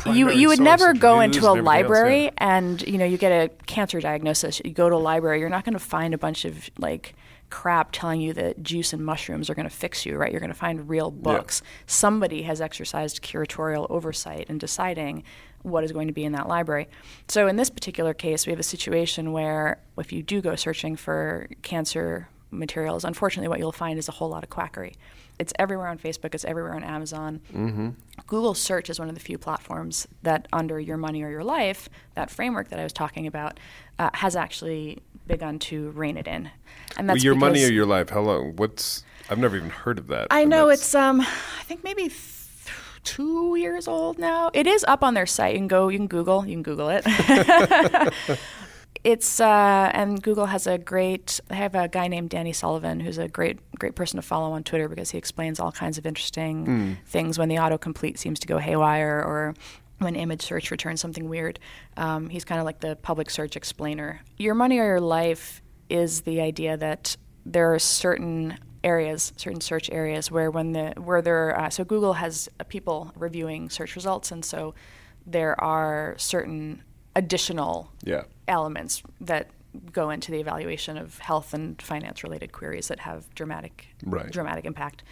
You you would never go into a everything else, library yeah. and you know you get a cancer diagnosis. You go to a library, you're not going to find a bunch of like crap telling you that juice and mushrooms are going to fix you, right? You're going to find real books. Somebody has exercised curatorial oversight in deciding what is going to be in that library. So in this particular case, we have a situation where if you do go searching for cancer materials, unfortunately what you'll find is a whole lot of quackery. It's everywhere on Facebook, it's everywhere on Amazon. Google Search is one of the few platforms that, under Your Money or Your Life, that framework that I was talking about, uh, has actually begun to rein it in. And Well, that's your money or your life? How long? What's? I've never even heard of that. I know it's um, I think maybe two years old now. It is up on their site. You can go, you can Google, you can Google it. it's uh, and Google has a great. They have a guy named Danny Sullivan who's a great great person to follow on Twitter because he explains all kinds of interesting things when the autocomplete seems to go haywire or when image search returns something weird. Um, he's kind of like the public search explainer. Your money or your life is the idea that there are certain areas, certain search areas where when the where there uh, so Google has uh, people reviewing search results, and so there are certain additional Yeah. elements that go into the evaluation of health and finance related queries that have dramatic Right. dramatic impact.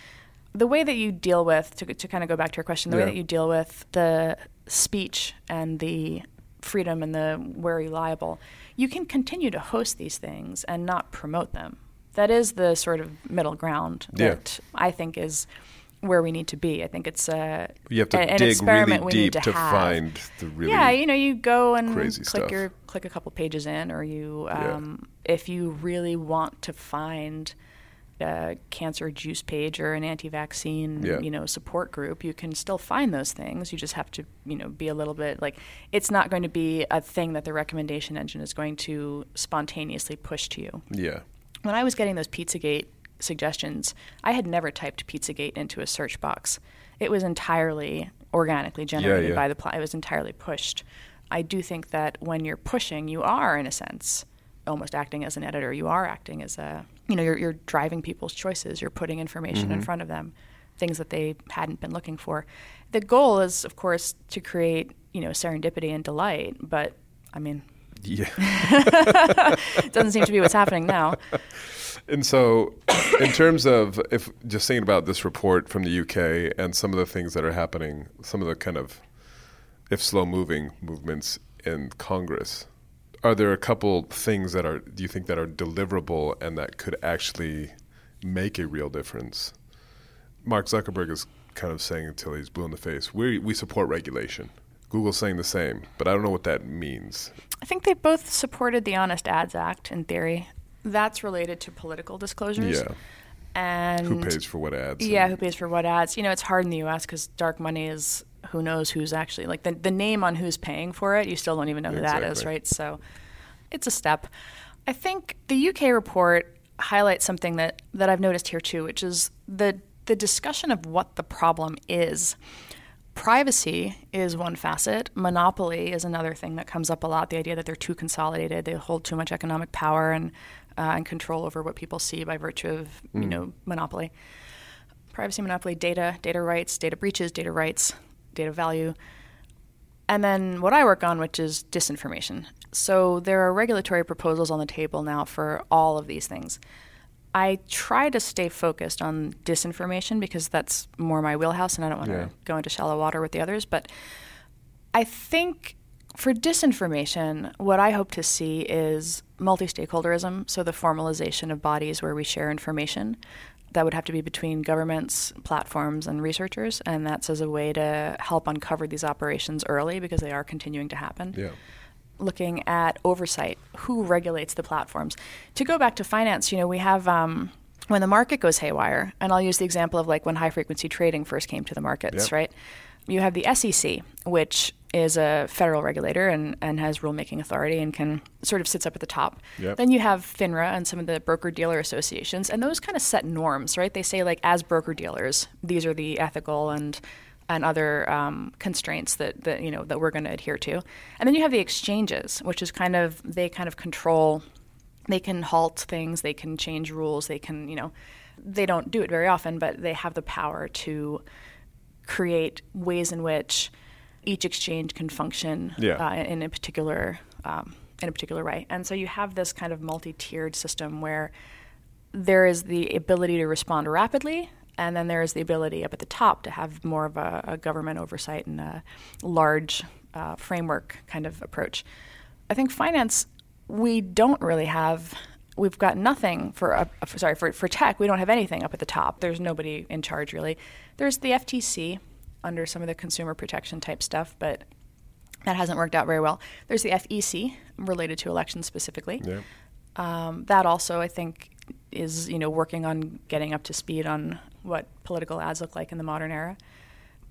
The way that you deal with to, to kind of go back to your question, the Yeah. way that you deal with the speech and the freedom and the where are you liable, you can continue to host these things and not promote them. That is the sort of middle ground Yeah. that I think is where we need to be. I think it's a, You have to a- an dig experiment really we deep need to, to have. find the really. Yeah, you know, you go and click stuff. your click a couple pages in, or you, Yeah. um, if you really want to find a cancer juice page or an anti-vaccine, Yeah. you know, support group, you can still find those things. You just have to, you know, be a little bit like it's not going to be a thing that the recommendation engine is going to spontaneously push to you Yeah. When I was getting those Pizzagate suggestions, I had never typed Pizzagate into a search box. It was entirely organically generated yeah. by the pl- it was entirely pushed. I do think that when you're pushing, you are in a sense almost acting as an editor. You are acting as a you know you're you're driving people's choices. You're putting information in mm-hmm. front of them, things that they hadn't been looking for. The goal is, of course, to create you know serendipity and delight. But I mean, Yeah. doesn't seem to be what's happening now. And so, in terms of if just thinking about this report from the UK and some of the things that are happening, some of the kind of if slow moving movements in Congress, are there a couple things that are do you think that are deliverable and that could actually make a real difference? Mark Zuckerberg is kind of saying until he's blue in the face, we we support regulation. Google's saying the same, but I don't know what that means. I think they both supported the Honest Ads Act in theory. That's related to political disclosures. Yeah. And Who pays for what ads? Yeah, who pays for what ads? You know, it's hard in the U.S. because dark money is who knows who's actually like the the name on who's paying for it. You still don't even know who that is, right? So, it's a step. I think the UK report highlights something that that I've noticed here too, which is the the discussion of what the problem is. Privacy is one facet. Monopoly is another thing that comes up a lot. The idea that they're too consolidated, they hold too much economic power and uh, and control over what people see by virtue of you know monopoly. Privacy, monopoly, data, data rights, data breaches, data rights, data value, and then what I work on, which is disinformation. So there are regulatory proposals on the table now for all of these things. I try to stay focused on disinformation because that's more my wheelhouse, and I don't want to Yeah. go into shallow water with the others. But I think for disinformation, what I hope to see is multi stakeholderism, so the formalization of bodies where we share information. That would have to be between governments, platforms, and researchers, and that's as a way to help uncover these operations early because they are continuing to happen Yeah. Looking at oversight, who regulates the platforms. To go back to finance, you know, we have um, when the market goes haywire, and I'll use the example of like when high frequency trading first came to the markets, Yep. right? You have the SEC, which is a federal regulator and, and has rulemaking authority and can sort of sits up at the top. Yep. Then you have FINRA and some of the broker dealer associations, and those kind of set norms, right? They say like as broker dealers, these are the ethical and and other um, constraints that, that you know that we're going to adhere to. And then you have the exchanges, which is kind of they kind of control. They can halt things. They can change rules. They can you know they don't do it very often, but they have the power to create ways in which each exchange can function Yeah. uh, in a particular um, in a particular way. And so you have this kind of multi-tiered system where there is the ability to respond rapidly, and then there is the ability up at the top to have more of a, a government oversight and a large uh, framework kind of approach. I think finance, we don't really have. We've got nothing for, uh, sorry for, for tech. We don't have anything up at the top. There's nobody in charge really. There's the FTC under some of the consumer protection type stuff, but that hasn't worked out very well. There's the FEC related to elections specifically. Yeah. Um, that also, I think, is you know working on getting up to speed on what political ads look like in the modern era.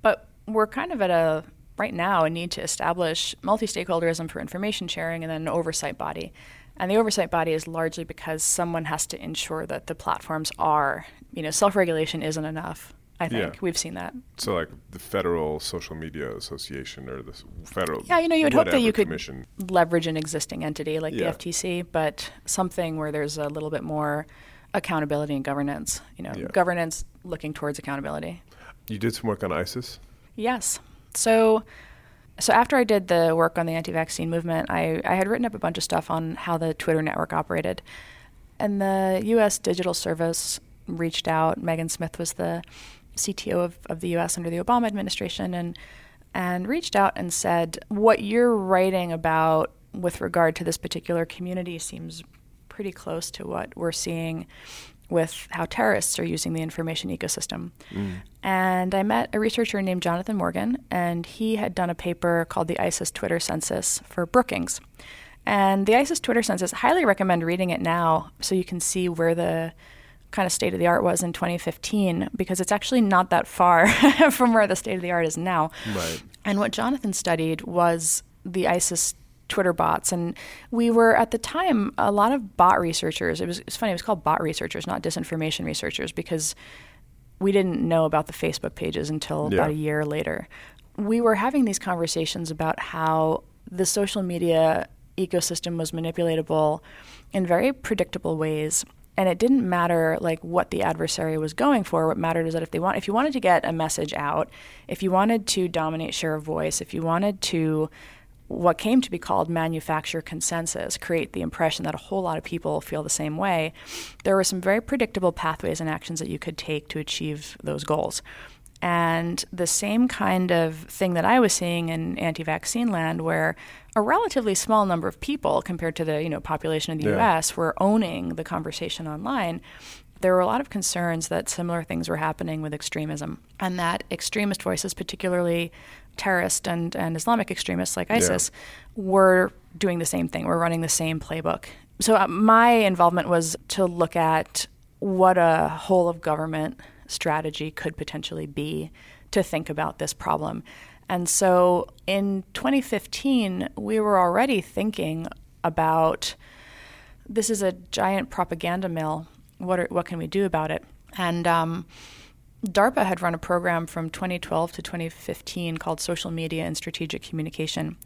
But we're kind of at a right now a need to establish multi-stakeholderism for information sharing and then an oversight body. And the oversight body is largely because someone has to ensure that the platforms are, you know, self-regulation isn't enough. I think Yeah. we've seen that. So, like the Federal Social Media Association or the Federal. Yeah, you know, you would hope that you could Commission. leverage an existing entity like Yeah. the FTC, but something where there's a little bit more accountability and governance. You know, Yeah. governance looking towards accountability. You did some work on ISIS. Yes. So, so after I did the work on the anti-vaccine movement, I, I had written up a bunch of stuff on how the Twitter network operated, and the U.S. Digital Service reached out. Megan Smith was the CTO of, of the U.S. under the Obama administration, and and reached out and said, "What you're writing about with regard to this particular community seems pretty close to what we're seeing." With how terrorists are using the information ecosystem. Mm. And I met a researcher named Jonathan Morgan, and he had done a paper called the ISIS Twitter Census for Brookings. And the ISIS Twitter Census, I highly recommend reading it now so you can see where the kind of state of the art was in 2015, because it's actually not that far from where the state of the art is now. Right. And what Jonathan studied was the ISIS Twitter bots. And we were at the time a lot of bot researchers. It was it's funny, it was called bot researchers, not disinformation researchers, because we didn't know about the Facebook pages until Yeah. about a year later. We were having these conversations about how the social media ecosystem was manipulatable in very predictable ways. And it didn't matter like what the adversary was going for. What mattered is that if they want if you wanted to get a message out, if you wanted to dominate share of voice, if you wanted to what came to be called manufacture consensus, create the impression that a whole lot of people feel the same way, there were some very predictable pathways and actions that you could take to achieve those goals. And the same kind of thing that I was seeing in anti-vaccine land, where a relatively small number of people compared to the you know population of the Yeah. U.S. were owning the conversation online, there were a lot of concerns that similar things were happening with extremism, and that extremist voices, particularly terrorist and, and Islamic extremists like ISIS, were doing the same thing. We're running the same playbook. So uh, my involvement was to look at what a whole of government strategy could potentially be to think about this problem. And so in 2015, we were already thinking about this is a giant propaganda mill. What are, what can we do about it? And um, DARPA had run a program from 2012 to 2015 called Social Media and Strategic Communication.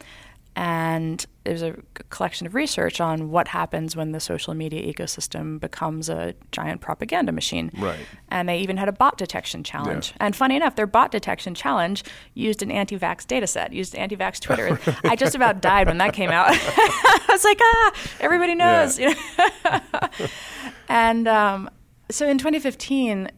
And it was a collection of research on what happens when the social media ecosystem becomes a giant propaganda machine. Right. And they even had a bot detection challenge. And funny enough, their bot detection challenge used an anti vax data set, used anti vax Twitter. I just about died when that came out. I was like, ah, everybody knows. Yeah. And um, so in 2015,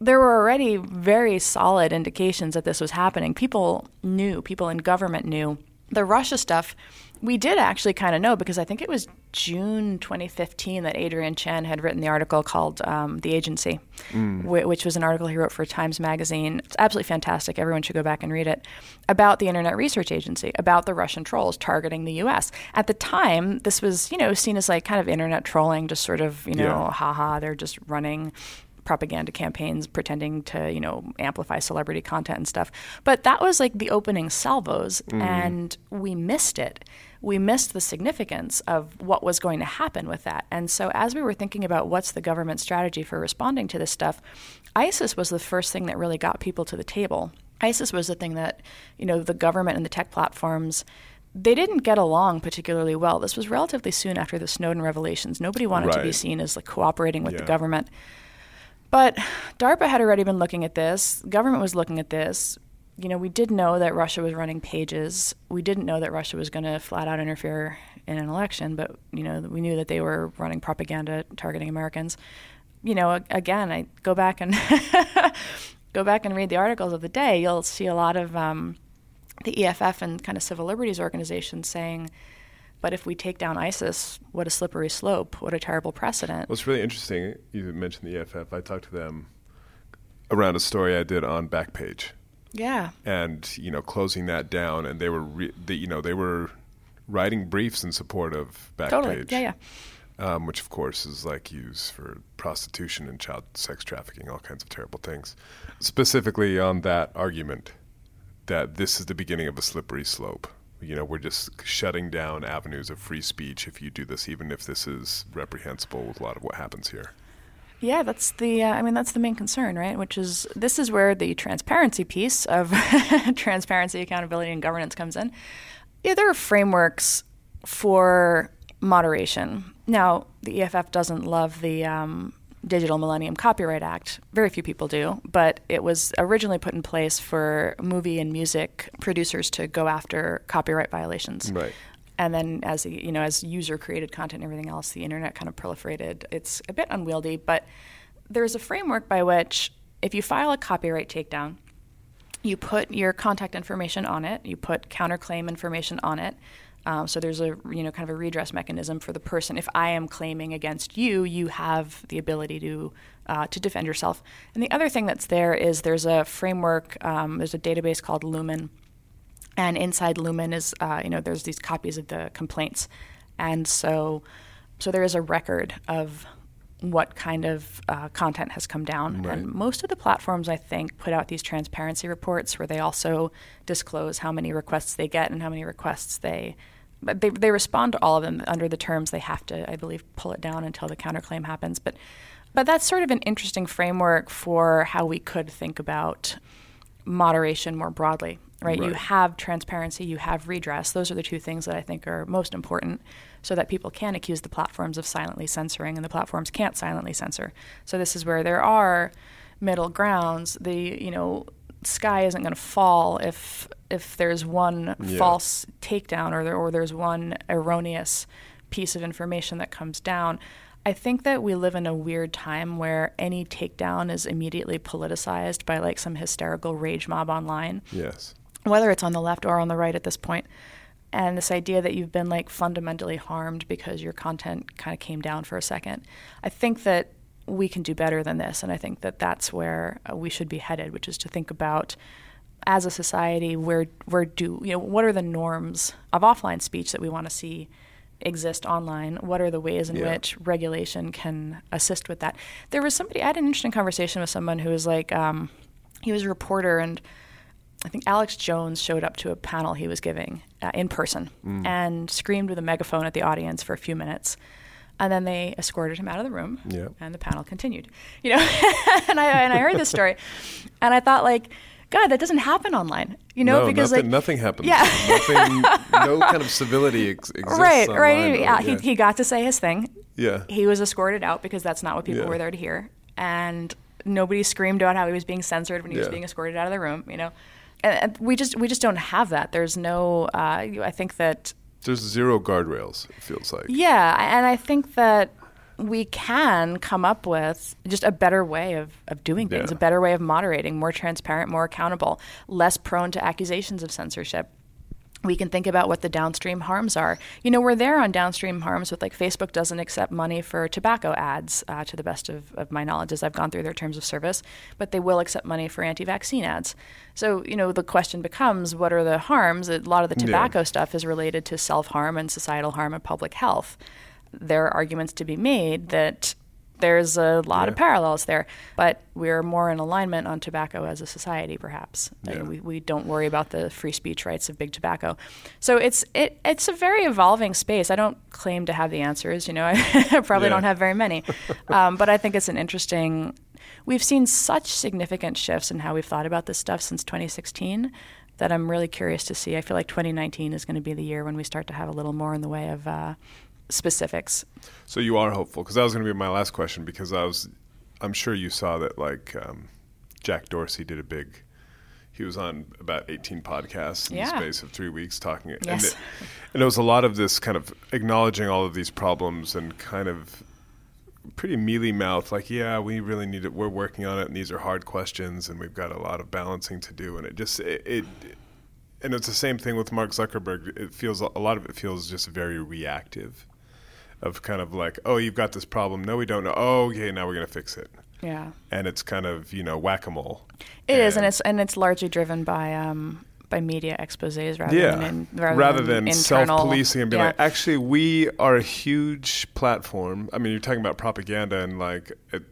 there were already very solid indications that this was happening. People knew, people in government knew. The Russia stuff, we did actually kind of know because I think it was June 2015 that Adrian Chen had written the article called um, The Agency, whi- which was an article he wrote for Times Magazine. It's absolutely fantastic. Everyone should go back and read it about the Internet Research Agency, about the Russian trolls targeting the US. At the time, this was, you know, seen as like kind of internet trolling, just sort of, you know, Yeah. haha, they're just running propaganda campaigns pretending to you know amplify celebrity content and stuff. But that was like the opening salvos mm. and we missed it. We missed the significance of what was going to happen with that. And so as we were thinking about what's the government strategy for responding to this stuff isis was the first thing that really got people to the table. ISIS was the thing that, you know, the government and the tech platforms they didn't get along particularly well. This was relatively soon after the Snowden revelations. Nobody wanted to be seen as like cooperating with the government. But DARPA had already been looking at this. Government was looking at this. You know, we did know that Russia was running pages. We didn't know that Russia was going to flat out interfere in an election, but you know, we knew that they were running propaganda targeting Americans. You know, again, I go back and go back and read the articles of the day. You'll see a lot of um, the EFF and kind of civil liberties organizations saying, "But if we take down ISIS, what a slippery slope! What a terrible precedent." Well, it's really interesting. You mentioned the EFF. I talked to them around a story I did on Backpage, yeah. and you know, closing that down, and they were, re- they, you know, they were writing briefs in support of Backpage. Totally. Yeah, yeah. um, which of course is like used for prostitution and child sex trafficking, all kinds of terrible things. Specifically on that argument that this is the beginning of a slippery slope. You know, we're just shutting down avenues of free speech if you do this, even if this is reprehensible with a lot of what happens here. Yeah, that's the. Uh, I mean, that's the main concern, right? Which is this is where the transparency piece of transparency, accountability, and governance comes in. Yeah, there are frameworks for moderation. Now, the EFF doesn't love the um, Digital Millennium Copyright Act. Very few people do, but it was originally put in place for movie and music producers to go after copyright violations Right. and then as you know as user created content and everything else the internet kind of proliferated it's a bit unwieldy but there's a framework by which if you file a copyright takedown you put your contact information on it you put counterclaim information on it um, so there's a you know kind of a redress mechanism for the person if i am claiming against you you have the ability to uh, to defend yourself and the other thing that's there is there's a framework um, there's a database called lumen and inside Lumen is uh, you know there's these copies of the complaints, and so so there is a record of what kind of uh, content has come down. And most of the platforms, I think, put out these transparency reports where they also disclose how many requests they get and how many requests they. But they, they respond to all of them under the terms they have to, I believe, pull it down until the counterclaim happens. But but that's sort of an interesting framework for how we could think about moderation more broadly, right? You have transparency, you have redress. Those are the two things that I think are most important so that people can accuse the platforms of silently censoring and the platforms can't silently censor. So this is where there are middle grounds. The, you know, sky isn't going to fall if if there's one Yeah. false takedown or there, or there's one erroneous piece of information that comes down. I think that we live in a weird time where any takedown is immediately politicized by like some hysterical rage mob online, Yes. whether it's on the left or on the right at this point. And this idea that you've been like fundamentally harmed because your content kind of came down for a second. I think that we can do better than this. And I think that that's where uh, we should be headed, which is to think about as a society, where, where do, you know, what are the norms of offline speech that we want to see exist online? What are the ways in Yeah. which regulation can assist with that? There was somebody, I had an interesting conversation with someone who was like, um, he was a reporter and I think Alex Jones showed up to a panel he was giving uh, in person and screamed with a megaphone at the audience for a few minutes. And then they escorted him out of the room, Yep. and the panel continued. You know, and I and I heard this story, and I thought like, God, that doesn't happen online. You know, no, because nothing, like nothing happens. Yeah. nothing. No kind of civility ex- exists. right, online, right, though. yeah, He, he got to say his thing. yeah. He was escorted out because that's not what people Yeah. were there to hear, and nobody screamed about how he was being censored when he was being escorted out of the room. You know, and, and we just we just don't have that. There's no. Uh, I think that There's zero guardrails. It feels like. yeah, and I think that we can come up with just a better way of, of doing things, Yeah. a better way of moderating, more transparent, more accountable, less prone to accusations of censorship. We can think about what the downstream harms are. You know, we're there on downstream harms with like Facebook doesn't accept money for tobacco ads, uh, to the best of, of my knowledge, as I've gone through their terms of service, but they will accept money for anti vaccine ads. So, you know, the question becomes what are the harms? A lot of the Yeah. tobacco stuff is related to self harm and societal harm and public health. There are arguments to be made that there's a lot of parallels there, but we're more in alignment on tobacco as a society, perhaps. Yeah. we, we don't worry about the free speech rights of big tobacco. So it's it, it's a very evolving space. I don't claim to have the answers. You know, I probably Yeah. don't have very many, um, but I think it's an interesting. we've seen such significant shifts in how we've thought about this stuff since 2016 that I'm really curious to see. I feel like 2019 is going to be the year when we start to have a little more in the way of uh, specifics. So you are hopeful because that was going to be my last question because I was, I'm sure you saw that like um, Jack Dorsey did a big. He was on about 18 podcasts in Yeah. the space of three weeks talking. And, Yes. it, and it was a lot of this kind of acknowledging all of these problems and kind of pretty mealy mouth, like, yeah, we really need it. We're working on it, and these are hard questions, and we've got a lot of balancing to do. And it just, it, it and it's the same thing with Mark Zuckerberg. It feels a lot of it feels just very reactive, of kind of like, oh, you've got this problem. No, we don't know. Oh, okay, now we're gonna fix it. Yeah. And it's kind of you know whack a mole. It is, and it's and it's largely driven by um, by media exposés rather yeah, than in, rather, than, internal, self-policing and being yeah. like, actually, we are a huge platform. I mean, you're talking about propaganda and like, it,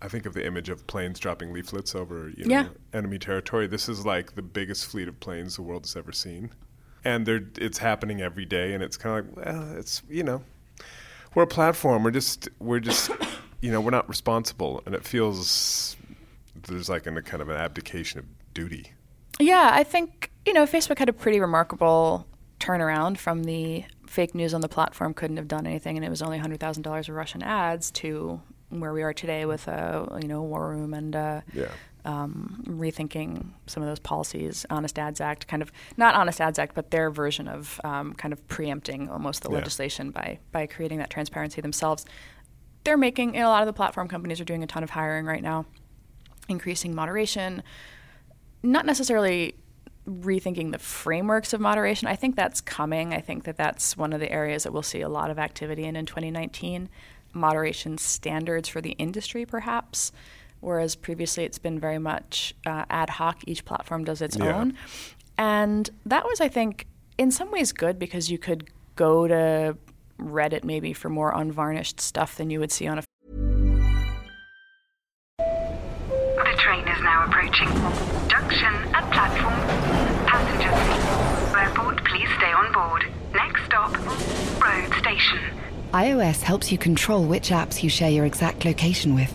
I think of the image of planes dropping leaflets over you know Yeah. enemy territory. This is like the biggest fleet of planes the world has ever seen, and they're, it's happening every day. And it's kind of like, well, it's you know, we're a platform. We're just we're just you know we're not responsible, and it feels there's like a kind of an abdication of duty. Yeah, I think you know Facebook had a pretty remarkable turnaround from the fake news on the platform couldn't have done anything, and it was only hundred thousand dollars of Russian ads to where we are today with a you know war room and uh, Yeah. Um, rethinking some of those policies. Honest Ads Act, kind of not Honest Ads Act, but their version of um, kind of preempting almost the Yeah. legislation by by creating that transparency themselves. They're making you know, a lot of the platform companies are doing a ton of hiring right now, increasing moderation, not necessarily rethinking the frameworks of moderation. I think that's coming. I think that that's one of the areas that we'll see a lot of activity in in 2019. Moderation standards for the industry, perhaps, whereas previously it's been very much uh, ad hoc. Each platform does its Yeah. own. And that was, I think, in some ways good because you could go to Reddit maybe for more unvarnished stuff than you would see on a The train is now approaching. Junction at platform. Passengers. Airport, please stay on board. Next stop, road station. iOS helps you control which apps you share your exact location with.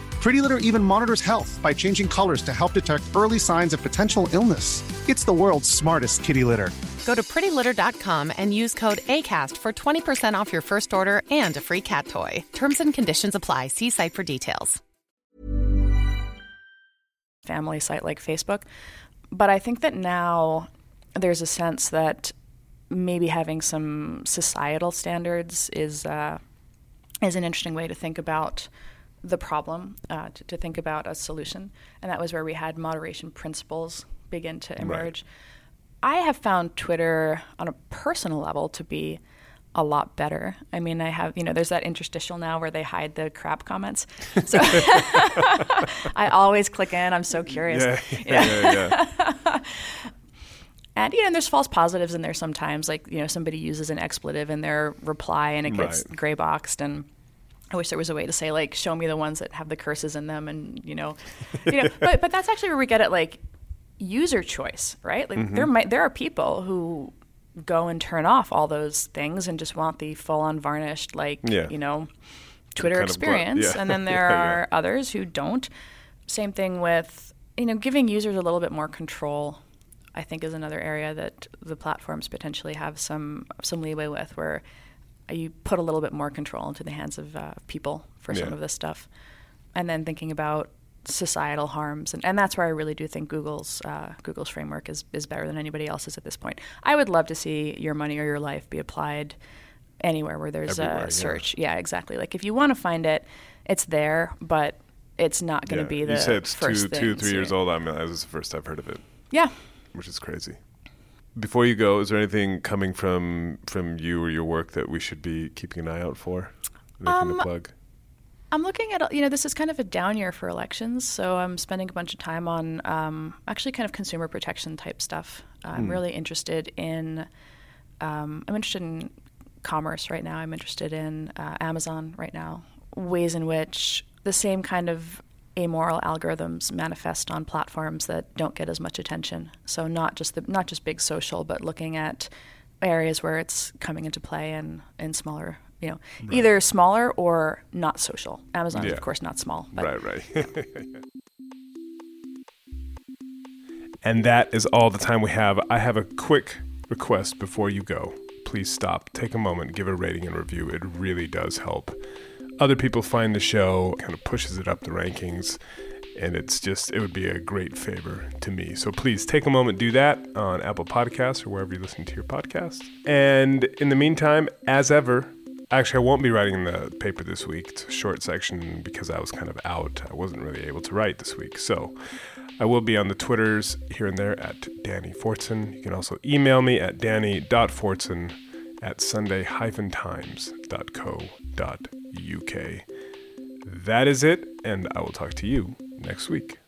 Pretty Litter even monitors health by changing colors to help detect early signs of potential illness. It's the world's smartest kitty litter. Go to prettylitter.com and use code ACAST for 20% off your first order and a free cat toy. Terms and conditions apply. See site for details. family site like Facebook. But I think that now there's a sense that maybe having some societal standards is uh, is an interesting way to think about the problem, uh, to, to think about a solution, and that was where we had moderation principles begin to emerge. I have found Twitter on a personal level to be a lot better. I mean, I have, you know, there's that interstitial now where they hide the crap comments. So I always click in. I'm so curious. Yeah, yeah, yeah. And you know, and there's false positives in there sometimes. Like you know, somebody uses an expletive in their reply and it gets Right. gray boxed. And I wish there was a way to say like, show me the ones that have the curses in them, and you know, you know. But but that's actually where we get at like user choice, right? Like Mm-hmm. there might there are people who go and turn off all those things and just want the full unvarnished like Yeah. you know Twitter kind of blunt- experience, yeah. and then there yeah. are others who don't. Same thing with you know giving users a little bit more control. I think is another area that the platforms potentially have some some leeway with, where you put a little bit more control into the hands of uh, people for some Yeah. of this stuff, and then thinking about societal harms, and, and that's where I really do think Google's uh, Google's framework is is better than anybody else's at this point. I would love to see your money or your life be applied anywhere where there's Everywhere, a search. Yeah, exactly. Like if you want to find it, it's there, but it's not going to Yeah. be the you said it's first two, two, three years old. I mean, that was the first I've heard of it, Yeah. which is crazy. Before you go, is there anything coming from from you or your work that we should be keeping an eye out for? Anything Um, to plug? I'm looking at, you know, this is kind of a down year for elections, so I'm spending a bunch of time on um, actually kind of consumer protection type stuff. I'm really interested in, um, I'm interested in commerce right now. I'm interested in uh, Amazon right now. Ways in which the same kind of amoral algorithms manifest on platforms that don't get as much attention. So not just the not just big social, but looking at areas where it's coming into play in in smaller, you know, right. either smaller or not social. Amazon yeah. is of course not small. right, right. and that is all the time we have. I have a quick request before you go. Please stop, take a moment, give a rating and review. It really does help other people find the show, kind of pushes it up the rankings. And it's just, it would be a great favor to me. So please take a moment, do that on Apple Podcasts or wherever you listen to your podcast. And in the meantime, as ever, actually, I won't be writing in the paper this week. It's a short section because I was kind of out. I wasn't really able to write this week. So I will be on the Twitters here and there at Danny Fortson. You can also email me at danny.fortson at sunday-times.co.uk. That is it, and I will talk to you next week.